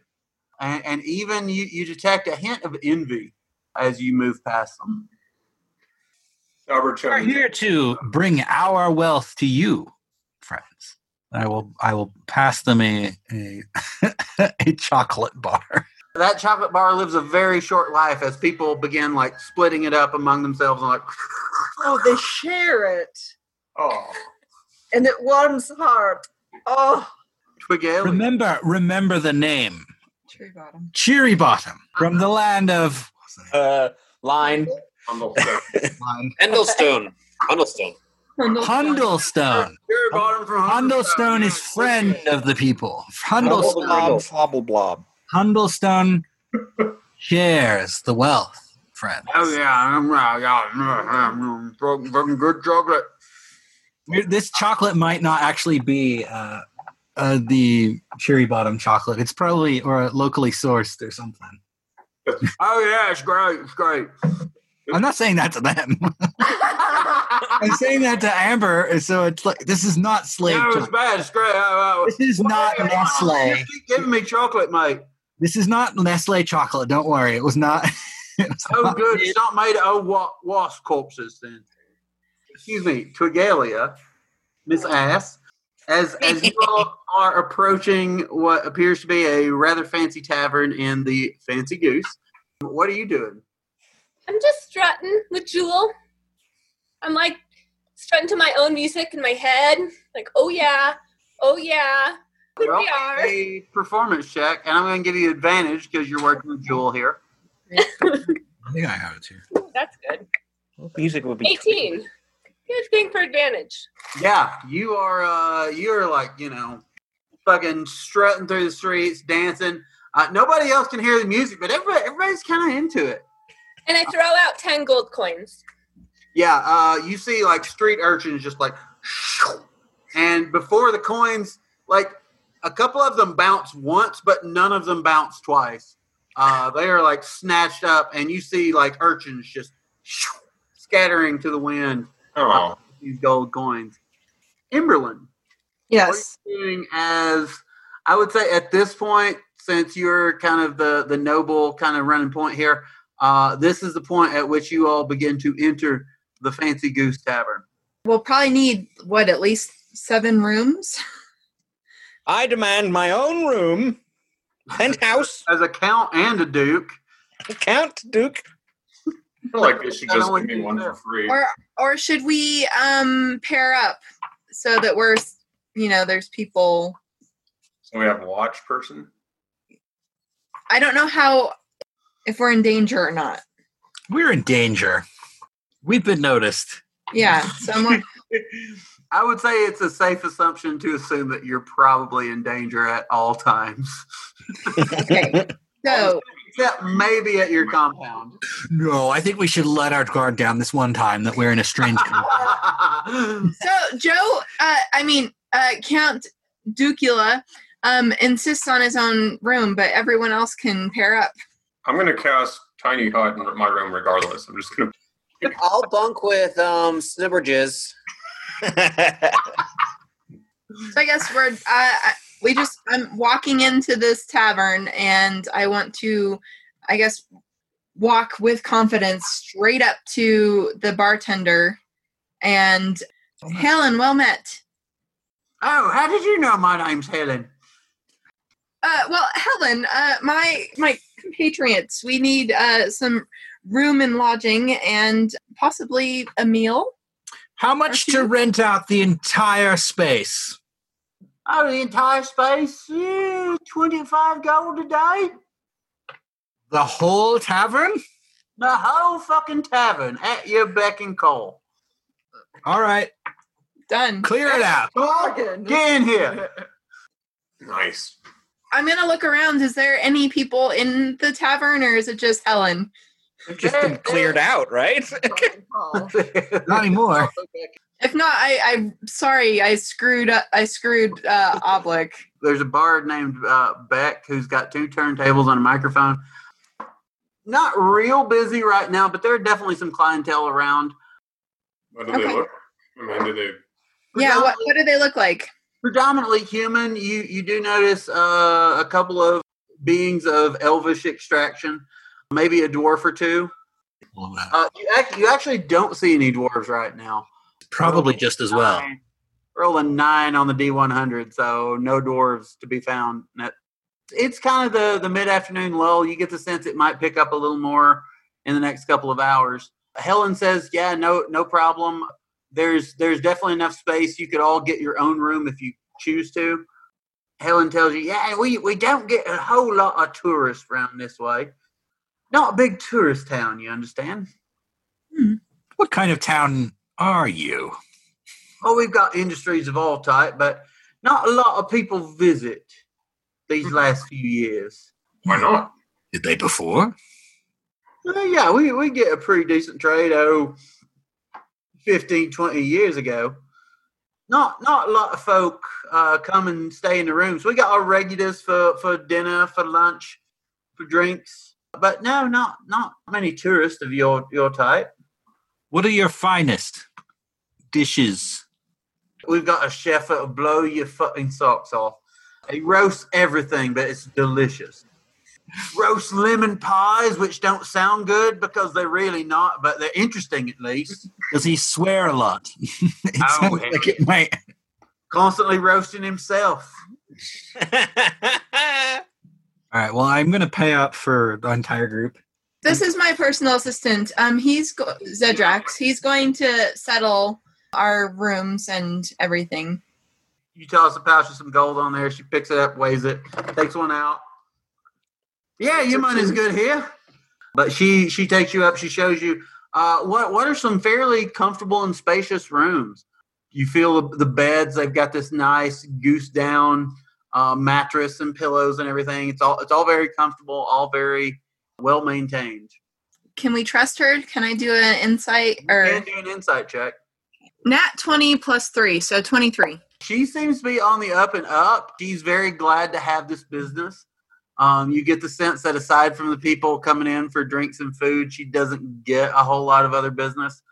and, and even you, you detect a hint of envy as you move past them. Albert We're here to bring our wealth to you, friends. I will. I will pass them a a, [laughs] a chocolate bar. That chocolate bar lives a very short life as people begin like splitting it up among themselves and like, [laughs] Oh, they share it. Oh. And it warms the heart. Oh. Twigale. Remember, remember the name Tree bottom. Cheery Bottom from the land of uh, line. line. [laughs] Endlestone. Hundelstone. Hundelstone. Cheery Bottom from Hundelstone is friend of the people. Hundelstone. Flobble blob. Hundelstone shares the wealth, friend. Oh yeah, I'm right. Yeah, fucking good chocolate. This chocolate might not actually be uh, uh, the cherry bottom chocolate. It's probably or locally sourced or something. [laughs] Oh yeah, it's great. It's great. I'm not saying that to them. [laughs] I'm saying that to Amber. So it's like this is not slave. No, it's chocolate. bad. It's great. Oh, oh. This is not why Nestle. keep giving me chocolate, mate. This is not Nestle chocolate. Don't worry. It was not. [laughs] [laughs] Oh, good. It's not made of old wa- wasp corpses, then. Excuse me, Twigalia, Miss Ass, as as you all [laughs] are approaching what appears to be a rather fancy tavern in the Fancy Goose. What are you doing? I'm just strutting with Jewel. I'm like strutting to my own music in my head. Like, oh yeah, oh yeah. Well, we are. a performance check, and I'm going to give you advantage because you're working with Jewel here. I think I have it here. That's good. Music would be 18. Good thing for advantage. Yeah, you are. uh You're like you know, fucking strutting through the streets, dancing. Uh, nobody else can hear the music, but everybody, everybody's kind of into it. And I throw out 10 gold coins. Yeah, uh, you see like street urchins just like, and before the coins, like a couple of them bounce once, but none of them bounce twice. Uh, they are like snatched up, and you see like urchins just scattering to the wind. Oh. uh, these gold coins. Emberlin, Yes. what are you doing as I would say at this point, since you're kind of the the noble kind of running point here, uh, this is the point at which you all begin to enter the Fancy Goose Tavern. We'll probably need what at least seven rooms. I demand my own room, penthouse, as a count and a duke. Count, duke. I feel like they should just want give me one for free. Or or should we um pair up so that we're you know there's people So we have a watch person. I don't know how if we're in danger or not. We're in danger. We've been noticed. Yeah, someone [laughs] I would say it's a safe assumption to assume that you're probably in danger at all times. Okay. So [laughs] Except maybe at your compound. No, I think we should let our guard down this one time that we're in a strange [laughs] country. So Joe, uh, I mean uh, Count Ducula, um, insists on his own room, but everyone else can pair up. I'm going to cast Tiny Hut in my room regardless. I'm just going to. I'll bunk with um Snibberjizz. So I guess we're uh, we just I'm walking into this tavern and I want to, I guess, walk with confidence straight up to the bartender and Helen, well met. Oh, how did you know my name's Helen? Uh, well, Helen, uh, my my compatriots, we need uh, some room and lodging and possibly a meal. How much to rent out the entire space? Oh, the entire space? Yeah, 25 gold a day? The whole tavern? The whole fucking tavern at your beck and call. All right. Done. Clear it out. Get in here. Nice. I'm gonna look around. Is there any people in the tavern, or is it just Helen? Just been cleared out, right? [laughs] Not anymore. If not, I, I'm sorry. I screwed. Up, I screwed uh, Oblik. There's a bard named uh, Beck who's got two turntables and a microphone. Not real busy right now, but there are definitely some clientele around. What do Okay. they look? I mean, do they? Yeah. What, what do they look like? Predominantly human. You you do notice uh, a couple of beings of elvish extraction, maybe a dwarf or two. Uh, you, act, you actually don't see any dwarves right now. Probably just as well. Roll a nine on the D100, so no dwarves to be found. It's kind of the, the mid afternoon lull. You get the sense it might pick up a little more in the next couple of hours. Helen says, "Yeah, no, no problem. There's there's definitely enough space. You could all get your own room if you choose to." Helen tells you, "Yeah, we we don't get a whole lot of tourists around this way. Not a big tourist town, you understand." What kind of town are you? Oh, we've got industries of all type, but not a lot of people visit these last few years. Why not? Did they before? Well, yeah, we, we get a pretty decent trade, oh, 15, 20 years ago. Not not a lot of folk uh, come and stay in the rooms. We got our regulars for, for dinner, for lunch, for drinks. But no, not not many tourists of your, your type. What are your finest dishes? We've got a chef that'll blow your fucking socks off. He roasts everything, but it's delicious. Roast lemon pies, which don't sound good because they're really not, but they're interesting at least. Does he swear a lot? [laughs] it Oh, sounds like it might. Constantly roasting himself. [laughs] All right. Well, I'm going to pay up for the entire group. This is my personal assistant. Um, he's go- Zedrax. He's going to settle our rooms and everything. You toss a pouch of some gold on there. She picks it up, weighs it, takes one out. Yeah, your money's good here. But she she takes you up. She shows you uh, what what are some fairly comfortable and spacious rooms. You feel the, the beds. They've got this nice goose down uh, mattress and pillows and everything. It's all it's all very comfortable, all very well maintained. Can we trust her? Can I do an insight or And do an insight check. nat twenty plus three, so twenty three. She seems to be on the up and up. She's very glad to have this business. Um, you get the sense that aside from the people coming in for drinks and food, she doesn't get a whole lot of other business.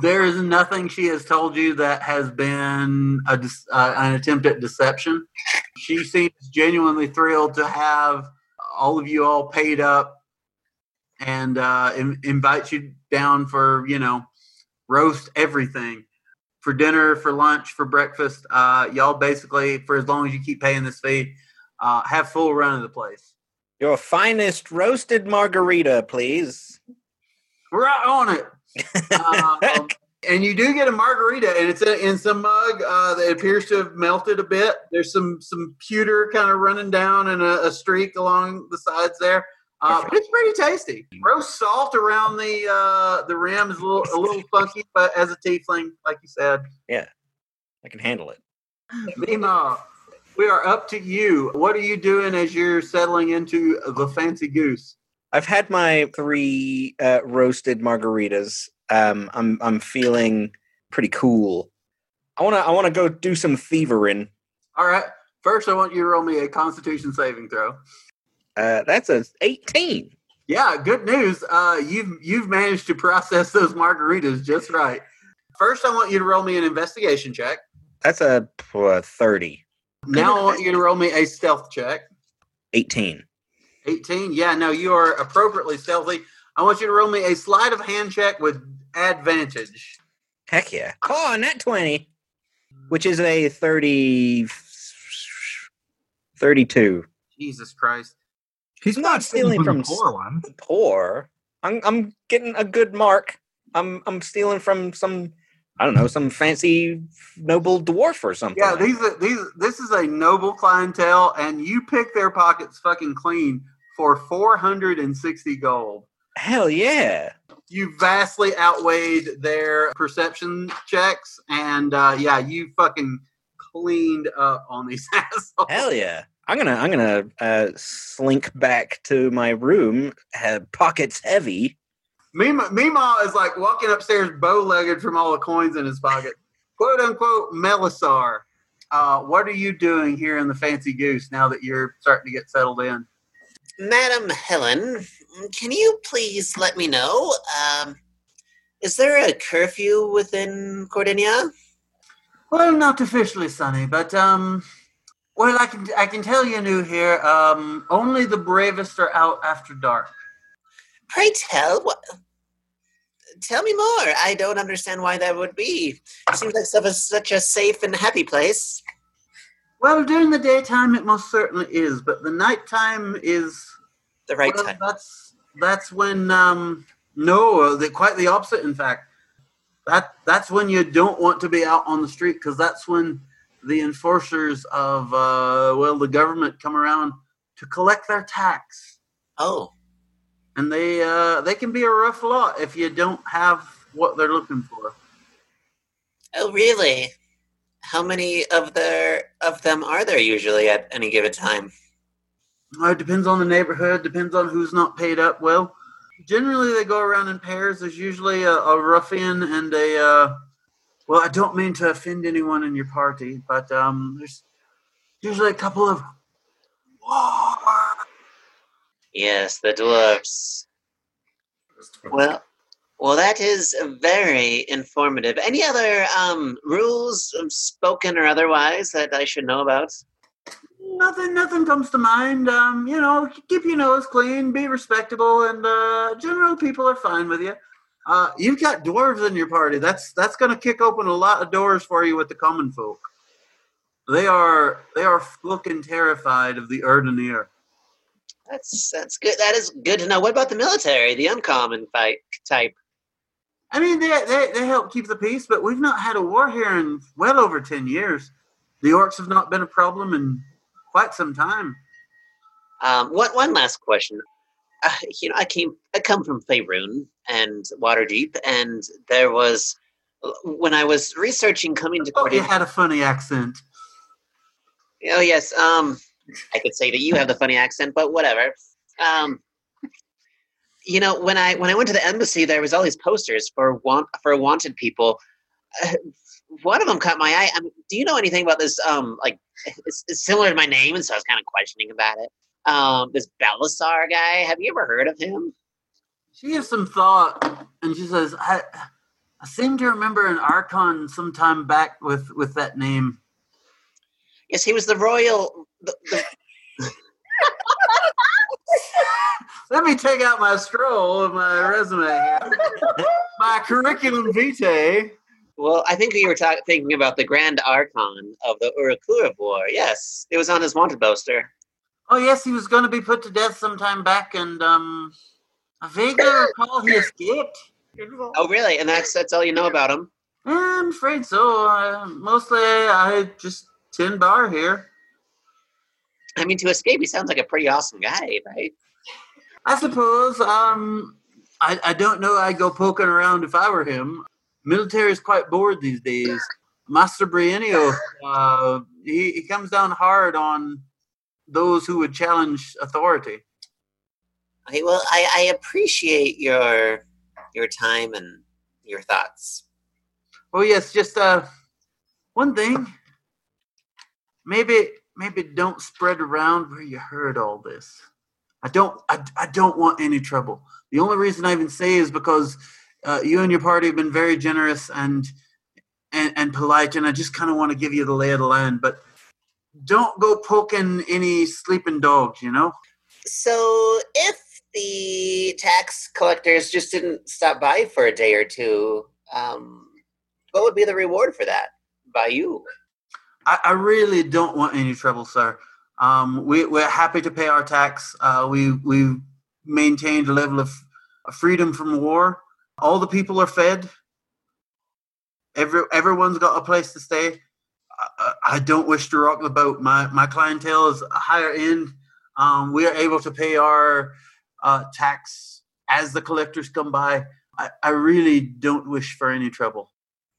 There is nothing she has told you that has been a, uh, an attempt at deception. She seems genuinely thrilled to have all of you all paid up and uh, in- invites you down for, you know, roast everything for dinner, for lunch, for breakfast. Uh, y'all basically, for as long as you keep paying this fee, uh, have full run of the place. Your finest roasted margarita, please. We're out on it. [laughs] Um, and you do get a margarita, and it's in some mug uh, that appears to have melted a bit. There's some some pewter kind of running down and a, a streak along the sides there. Uh, but it's pretty tasty. Roast salt around the uh, the rim is a little a little funky, but as a tiefling, like you said, Yeah. I can handle it. Mima, we are up to you. What are you doing as you're settling into the fancy goose? I've had my three uh, roasted margaritas. Um, I'm I'm feeling pretty cool. I wanna I wanna go do some thievering. All right. First, I want you to roll me a Constitution saving throw. Uh, that's a 18. Yeah, good news. Uh, you've you've managed to process those margaritas just right. First, I want you to roll me an investigation check. That's a uh, 30. Now, I want you to roll me a stealth check. 18. 18. Yeah, no, you are appropriately stealthy. I want you to roll me a sleight of hand check with advantage. Heck yeah. Oh, net 20, which is a 30. 32. Jesus Christ. He's not stealing from the poor one. Poor. I'm I'm getting a good mark. I'm I'm stealing from some I don't know, some fancy noble dwarf or something. Yeah, these are these. This is a noble clientele, and you pick their pockets fucking clean for four hundred and sixty gold. Hell yeah! You vastly outweighed their perception checks, and uh, yeah, you fucking cleaned up on these [laughs] assholes. Hell yeah! I'm gonna I'm gonna uh, slink back to my room, have pockets heavy. Mima, Mima is like walking upstairs bow-legged from all the coins in his pocket. "Quote unquote," Melisar. Uh, what are you doing here in the Fancy Goose now that you're starting to get settled in? Madam Helen, can you please let me know? Um, is there a curfew within Cordinia? Well, not officially, Sonny, but um, well, I can I can tell you new here. Um, only the bravest are out after dark. Pray tell what. Tell me more. I don't understand why that would be. It Seems like such a, such a safe and happy place. Well, during the daytime, it most certainly is, but the nighttime is the right well, time. That's that's when um, no, the, quite the opposite. In fact, that that's when you don't want to be out on the street because that's when the enforcers of uh, well, the government come around to collect their tax. Oh, and they uh, they can be a rough lot if you don't have what they're looking for. Oh, really? How many of their of them are there usually at any given time? Uh, it depends on the neighborhood. Depends on who's not paid up well. Generally, they go around in pairs. There's usually a, a ruffian and a. Uh, well, I don't mean to offend anyone in your party, but um, there's usually a couple of. Yes, the dwarfs. Well, well, that is very informative. Any other um, rules, um, spoken or otherwise, that I should know about? Nothing, nothing comes to mind. Um, you know, keep your nose clean, be respectable, and uh, general people are fine with you. Uh, you've got dwarves in your party. That's that's going to kick open a lot of doors for you with the common folk. They are they are looking terrified of the Erdenir. That's that's good. That is good to know. What about the military, the uncommon fight type? I mean, they, they they help keep the peace, but we've not had a war here in well over ten years. The orcs have not been a problem in quite some time. Um, one one last question. Uh, you know, I came, I come from Faerun and Waterdeep, and there was when I was researching coming to. Oh, you had a funny accent. Oh yes, um, I could say that you have the funny accent, but whatever. Um, you know, when I when I went to the embassy, there was all these posters for want for wanted people. Uh, one of them caught my eye. I mean, do you know anything about this? Um, like, it's, it's similar to my name, and so I was kind of questioning about it. Um, this Belisar guy. Have you ever heard of him? She gives some thought, and she says, "I, I seem to remember an Archon sometime back with with that name." Yes, he was the royal. The, the... [laughs] Let me take out my scroll of my resume my curriculum vitae. Well, I think you were ta- thinking about the Grand Archon of the Urakura War. Yes, it was on his wanted poster. Oh yes, he was going to be put to death sometime back, and um, I vaguely [coughs] recall he escaped. Oh, really? And that's that's all you know about him? I'm afraid so. Uh, mostly, I just tin bar here. I mean, to escape, he sounds like a pretty awesome guy, right? I suppose. Um, I, I don't know. I'd go poking around if I were him. Military is quite bored these days. Master Brienio, uh, he, he comes down hard on those who would challenge authority. Okay, well, I, I appreciate your your time and your thoughts. Oh yes, just uh, one thing. Maybe maybe don't spread around where you heard all this. I don't I, I don't want any trouble. The only reason I even say is because uh, you and your party have been very generous and and, and polite, and I just kind of want to give you the lay of the land. But don't go poking any sleeping dogs, you know. So, if the tax collectors just didn't stop by for a day or two, um, what would be the reward for that by you? I, I really don't want any trouble, sir. Um, we, we're happy to pay our tax. Uh, we we've maintained a level of freedom from war. All the people are fed. Every everyone's got a place to stay. I, I don't wish to rock the boat. My my clientele is higher end. Um, we are able to pay our uh, tax as the collectors come by. I, I really don't wish for any trouble.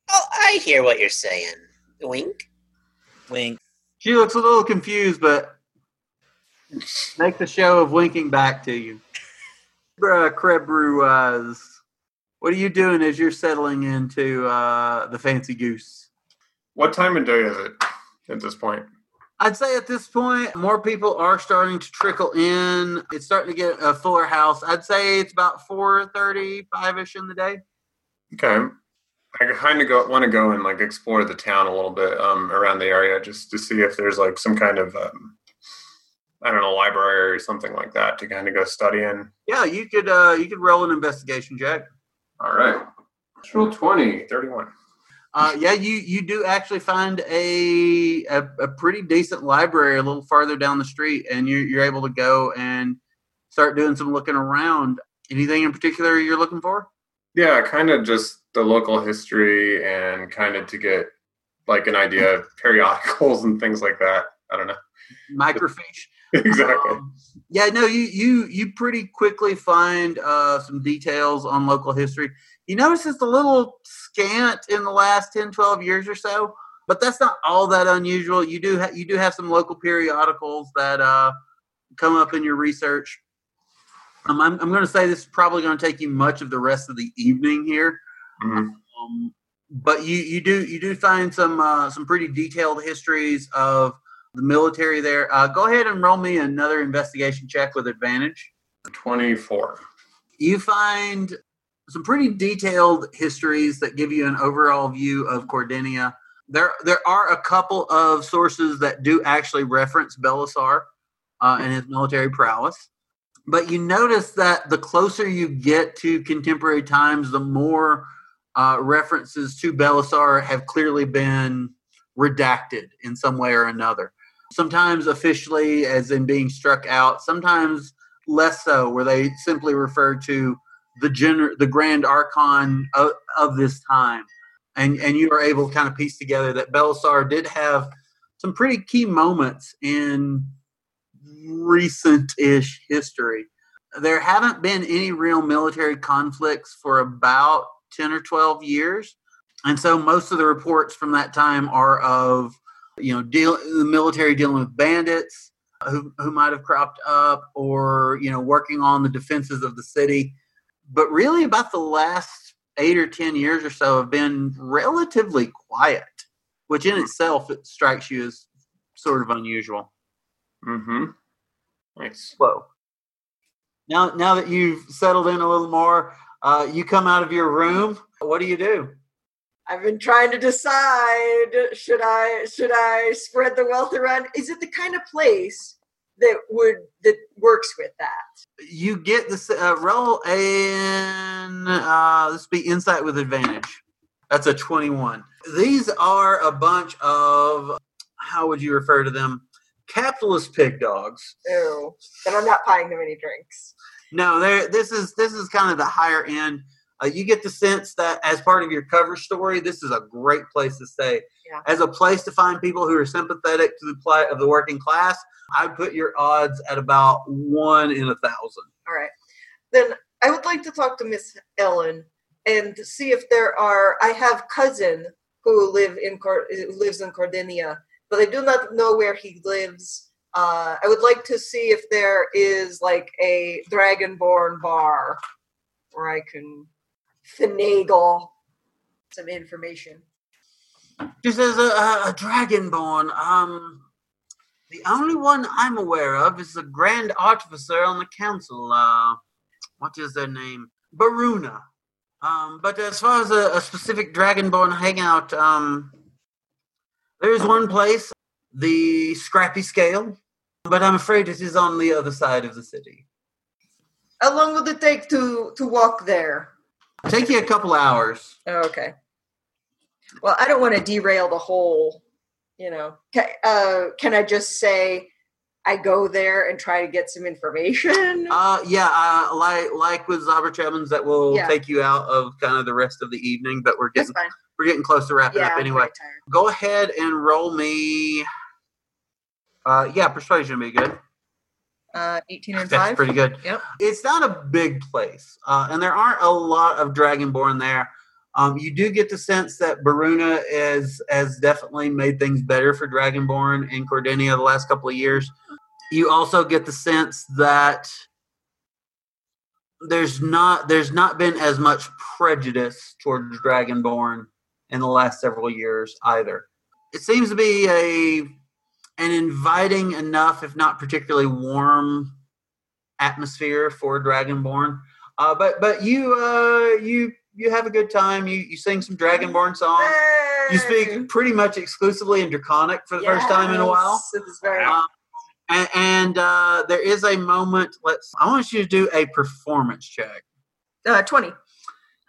Oh, I hear what you're saying. Wink. Wink. She looks a little confused, but makes a show of winking back to you. Uh, Krebru, uh, what are you doing as you're settling into uh, the Fancy Goose? What time of day is it at this point? I'd say at this point, more people are starting to trickle in. It's starting to get a fuller house. I'd say it's about four thirty-five ish in the day. Okay. I kind of go want to go and like explore the town a little bit um, around the area just to see if there's like some kind of um, I don't know library or something like that to kind of go study in. Yeah, you could uh, you could roll an investigation check. All right. Roll 20, 31. Uh, yeah, you you do actually find a, a a pretty decent library a little farther down the street, and you're you're able to go and start doing some looking around. Anything in particular you're looking for? Yeah, kind of just the local history and kind of to get like an idea of periodicals [laughs] and things like that. I don't know. Microfiche. [laughs] exactly. Um, yeah, no, you you you pretty quickly find uh, some details on local history. You notice it's a little scant in the last 10, 12 years or so, but that's not all that unusual. You do ha- you do have some local periodicals that uh, come up in your research. Um, I'm I'm going to say this is probably going to take you much of the rest of the evening here. Mhm. Um, but you you do you do find some uh, some pretty detailed histories of the military there. Uh, go ahead and roll me another investigation check with advantage. 24. You find some pretty detailed histories that give you an overall view of Cordinia. There, there are a couple of sources that do actually reference Belisar uh, and his military prowess. But you notice that the closer you get to contemporary times, the more uh, references to Belisar have clearly been redacted in some way or another. Sometimes officially, as in being struck out, sometimes less so, where they simply refer to the gener- the grand archon of, of this time. And, and you are able to kind of piece together that Belisar did have some pretty key moments in recent-ish history. There haven't been any real military conflicts for about 10 or 12 years. And so most of the reports from that time are of, you know, deal, the military dealing with bandits who, who might have cropped up or, you know, working on the defenses of the city. But really, about the last eight or 10 years or so have been relatively quiet, which in itself it strikes you as sort of unusual. Mm-hmm. Nice. Whoa. Now, now that you've settled in a little more, uh, you come out of your room. What do you do? I've been trying to decide should I should I spread the wealth around? Is it the kind of place that would that works with that? You get this uh, roll and uh, this be insight with advantage. That's a twenty-one. These are a bunch of how would you refer to them? Capitalist pig dogs. Ew. And I'm not buying them any drinks. No, there. This is this is kind of the higher end. Uh, you get the sense that as part of your cover story, this is a great place to stay. Yeah. As a place to find people who are sympathetic to the plight of the working class, I'd put your odds at about one in a thousand. All right. Then I would like to talk to Miss Ellen and see if there are. I have cousin who live in lives in Cordinia, but I do not know where he lives. Uh, I would like to see if there is like a Dragonborn bar where I can finagle some information. Just as a, a, dragonborn, um, the only one I'm aware of is the Grand Artificer on the council. Uh, what is their name? Baruna. Um, but as far as a, a specific dragonborn hangout, um, there's one place, the Scrappy Scale, but I'm afraid it is on the other side of the city. How long would it take to to walk there? Take you a couple hours. Oh, okay. Well, I don't want to derail the whole, you know. Can, uh, can I just say I go there and try to get some information? [laughs] Uh, yeah, uh, like like with Robert Evans, that will Yeah. take you out of kind of the rest of the evening. But we're getting we're getting close to wrapping Yeah, up anyway. Go ahead and roll me. Uh, yeah, persuasion would be good. Uh, 18 and That's 5? pretty good. Yep. It's not a big place, uh, and there aren't a lot of Dragonborn there. Um, you do get the sense that Baruna is has definitely made things better for Dragonborn in Cordinia the last couple of years. You also get the sense that there's not there's not been as much prejudice towards Dragonborn in the last several years either. It seems to be a an inviting enough, if not particularly warm, atmosphere for Dragonborn. Uh, but but you uh, you you have a good time. You you sing some Dragonborn songs. You speak pretty much exclusively in Draconic for the first time in a while. Yes, very Um, and and uh, there is a moment. Let's. I want you to do a performance check. uh, 20.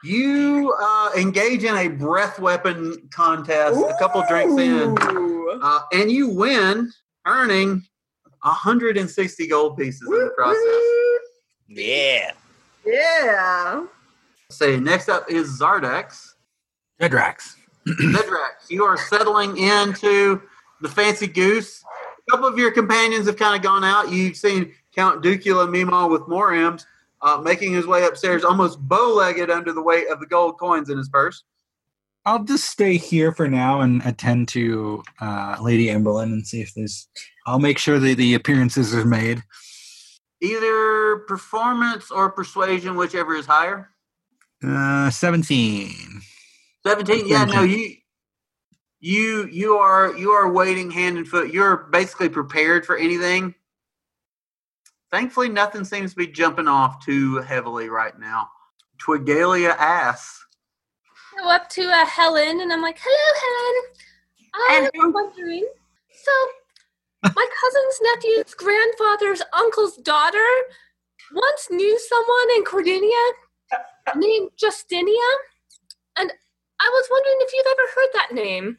You uh, engage in a breath weapon contest. A couple drinks in, uh, and you win, earning 160 gold pieces in the process. Yeah. Yeah. Say next up is Zardex. Dedrax. [clears throat] Zedrax, you are settling into the Fancy Goose. A couple of your companions have kind of gone out. You've seen Count Ducula Mimo with more M's uh, making his way upstairs, almost bow-legged under the weight of the gold coins in his purse. I'll just stay here for now and attend to uh, Lady Emberlin and see if there's. I'll make sure that the appearances are made. Either performance or persuasion, whichever is higher. Uh, 17. 17 yeah no you you you are you are waiting hand and foot you're basically prepared for anything thankfully nothing seems to be jumping off too heavily right now twigalia asks go up to uh, Helen and I'm like, "Hello, Helen. I was wondering. So, my cousin's nephew's grandfather's uncle's daughter once knew someone in Cordinia named Justinia, and I was wondering if you've ever heard that name.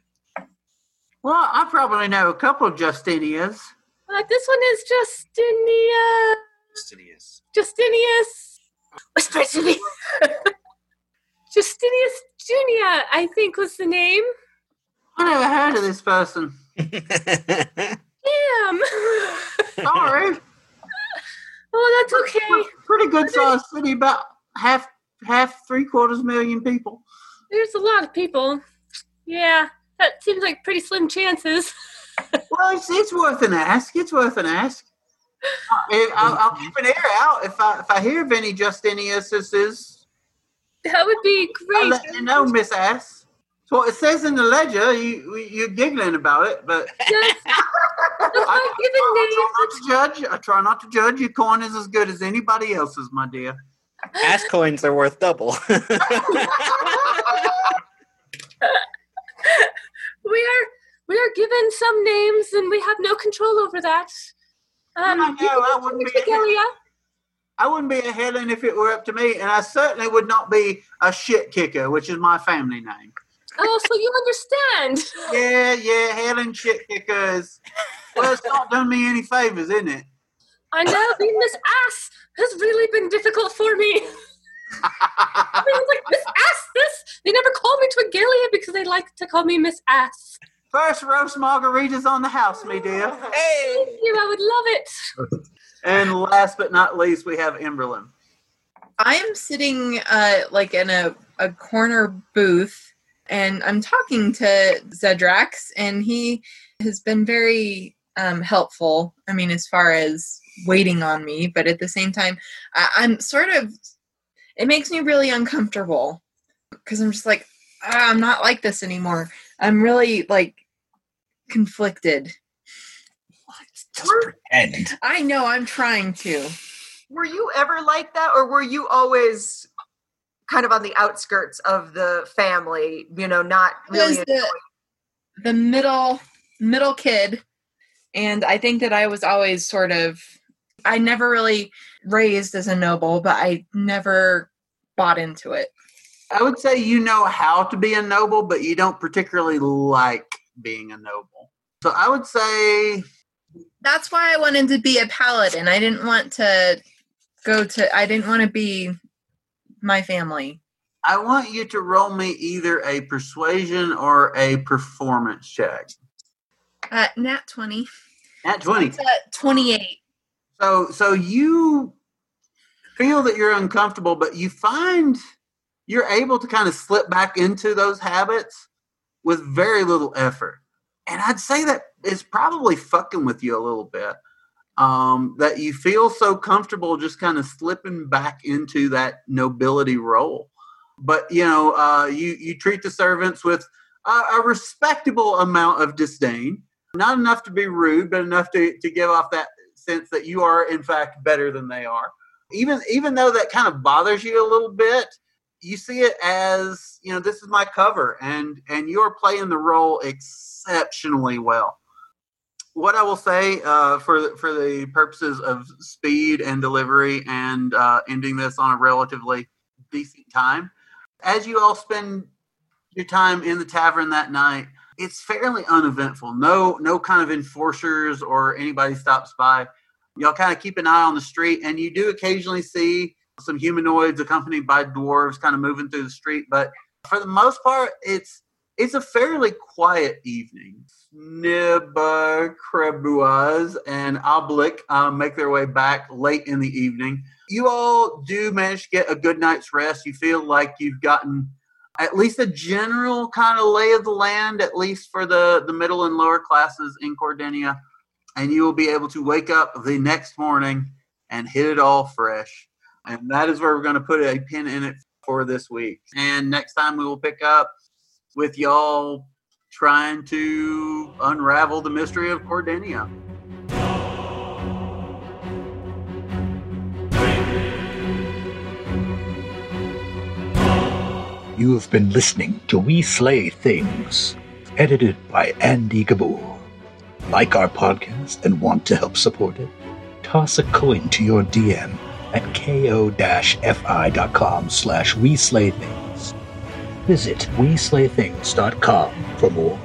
well i probably know a couple of justinias Uh, this one is Justinia. Justinius. Justinius. Whisper to me. [laughs] Justinius Junior, I think was the name. i never heard of this person [laughs] Damn. [laughs] sorry oh, that's okay. pretty good sized city about half half three quarters million people There's a lot of people. Yeah, that seems like pretty slim chances. Well it's, it's worth an ask it's worth an ask Uh, I'll, I'll keep an ear out if I if I hear of any Justiniuses. That would be great. I'll let you know, Miss Ass. That's what it says in the ledger. You you're giggling about it, but [laughs] [laughs] I, try not to judge. I try not to judge. Your coin is as good as anybody else's, my dear. Ass coins are worth double. [laughs] we are we are given some names and we have no control over that. Um, I know, I wouldn't be Galia. I wouldn't be a Helen if it were up to me, and I certainly would not be a shit kicker, which is my family name. Oh, so you understand? [laughs] Yeah, yeah, Helen shit kicker. Well, it's not done me any favors, isn't it? I know being Miss Ass has really been difficult for me. [laughs] Everyone's like Miss Ass. This they never call me Twigalia because they like to call me Miss Ass. First roast margaritas on the house, me dear. Hey, Thank you. I would love it. And last but not least, we have Emberlin. I am sitting uh, like in a, a corner booth and I'm talking to Zedrax, and he has been very um, helpful. I mean, as far as waiting on me, but at the same time, I, I'm sort of. It makes me really uncomfortable because I'm just like, ah, I'm not like this anymore. I'm really like conflicted. End. I know I'm trying to. Were you ever like that, or were you always kind of on the outskirts of the family? You know, not really. the, the middle middle kid and i think that i was always sort of i never really raised as a noble but i never bought into it I would say you know how to be a noble, but you don't particularly like being a noble. So I would say that's why i wanted to be a paladin i didn't want to go to i didn't want to be my family I want you to roll me either a persuasion or a performance check. uh, nat 20 At 20. It's at 28 So so you feel that you're uncomfortable, but you find you're able to kind of slip back into those habits with very little effort. And I'd say that it's probably fucking with you a little bit. Um, that you feel so comfortable just kind of slipping back into that nobility role. But you know, uh, you you treat the servants with a, a respectable amount of disdain, not enough to be rude, but enough to, to give off that sense that you are in fact better than they are. Even even though that kind of bothers you a little bit, you see it as you know this is my cover, and and you are playing the role exceptionally well. What I will say uh, for for the purposes of speed and delivery and uh, ending this on a relatively decent time, as you all spend your time in the tavern that night, it's fairly uneventful. No, no kind of enforcers or anybody stops by. Y'all kind of keep an eye on the street, and you do occasionally see some humanoids accompanied by dwarves kind of moving through the street. But for the most part, it's it's a fairly quiet evening. Nibba, Krebuaz, and Oblik uh, make their way back late in the evening. You all do manage to get a good night's rest. You feel like you've gotten at least a general kind of lay of the land, at least for the, the middle and lower classes in Cordinia. And you will be able to wake up the next morning and hit it all fresh. And that is where we're going to put a pin in it for this week. And next time we will pick up with y'all trying to unravel the mystery of Cordinia. You have been listening to We Slay Things, edited by Andy Gabor. Like our podcast and want to help support it? Toss a coin to your DM at ko-fi.com slash we slay things. Visit we slay things.com for more.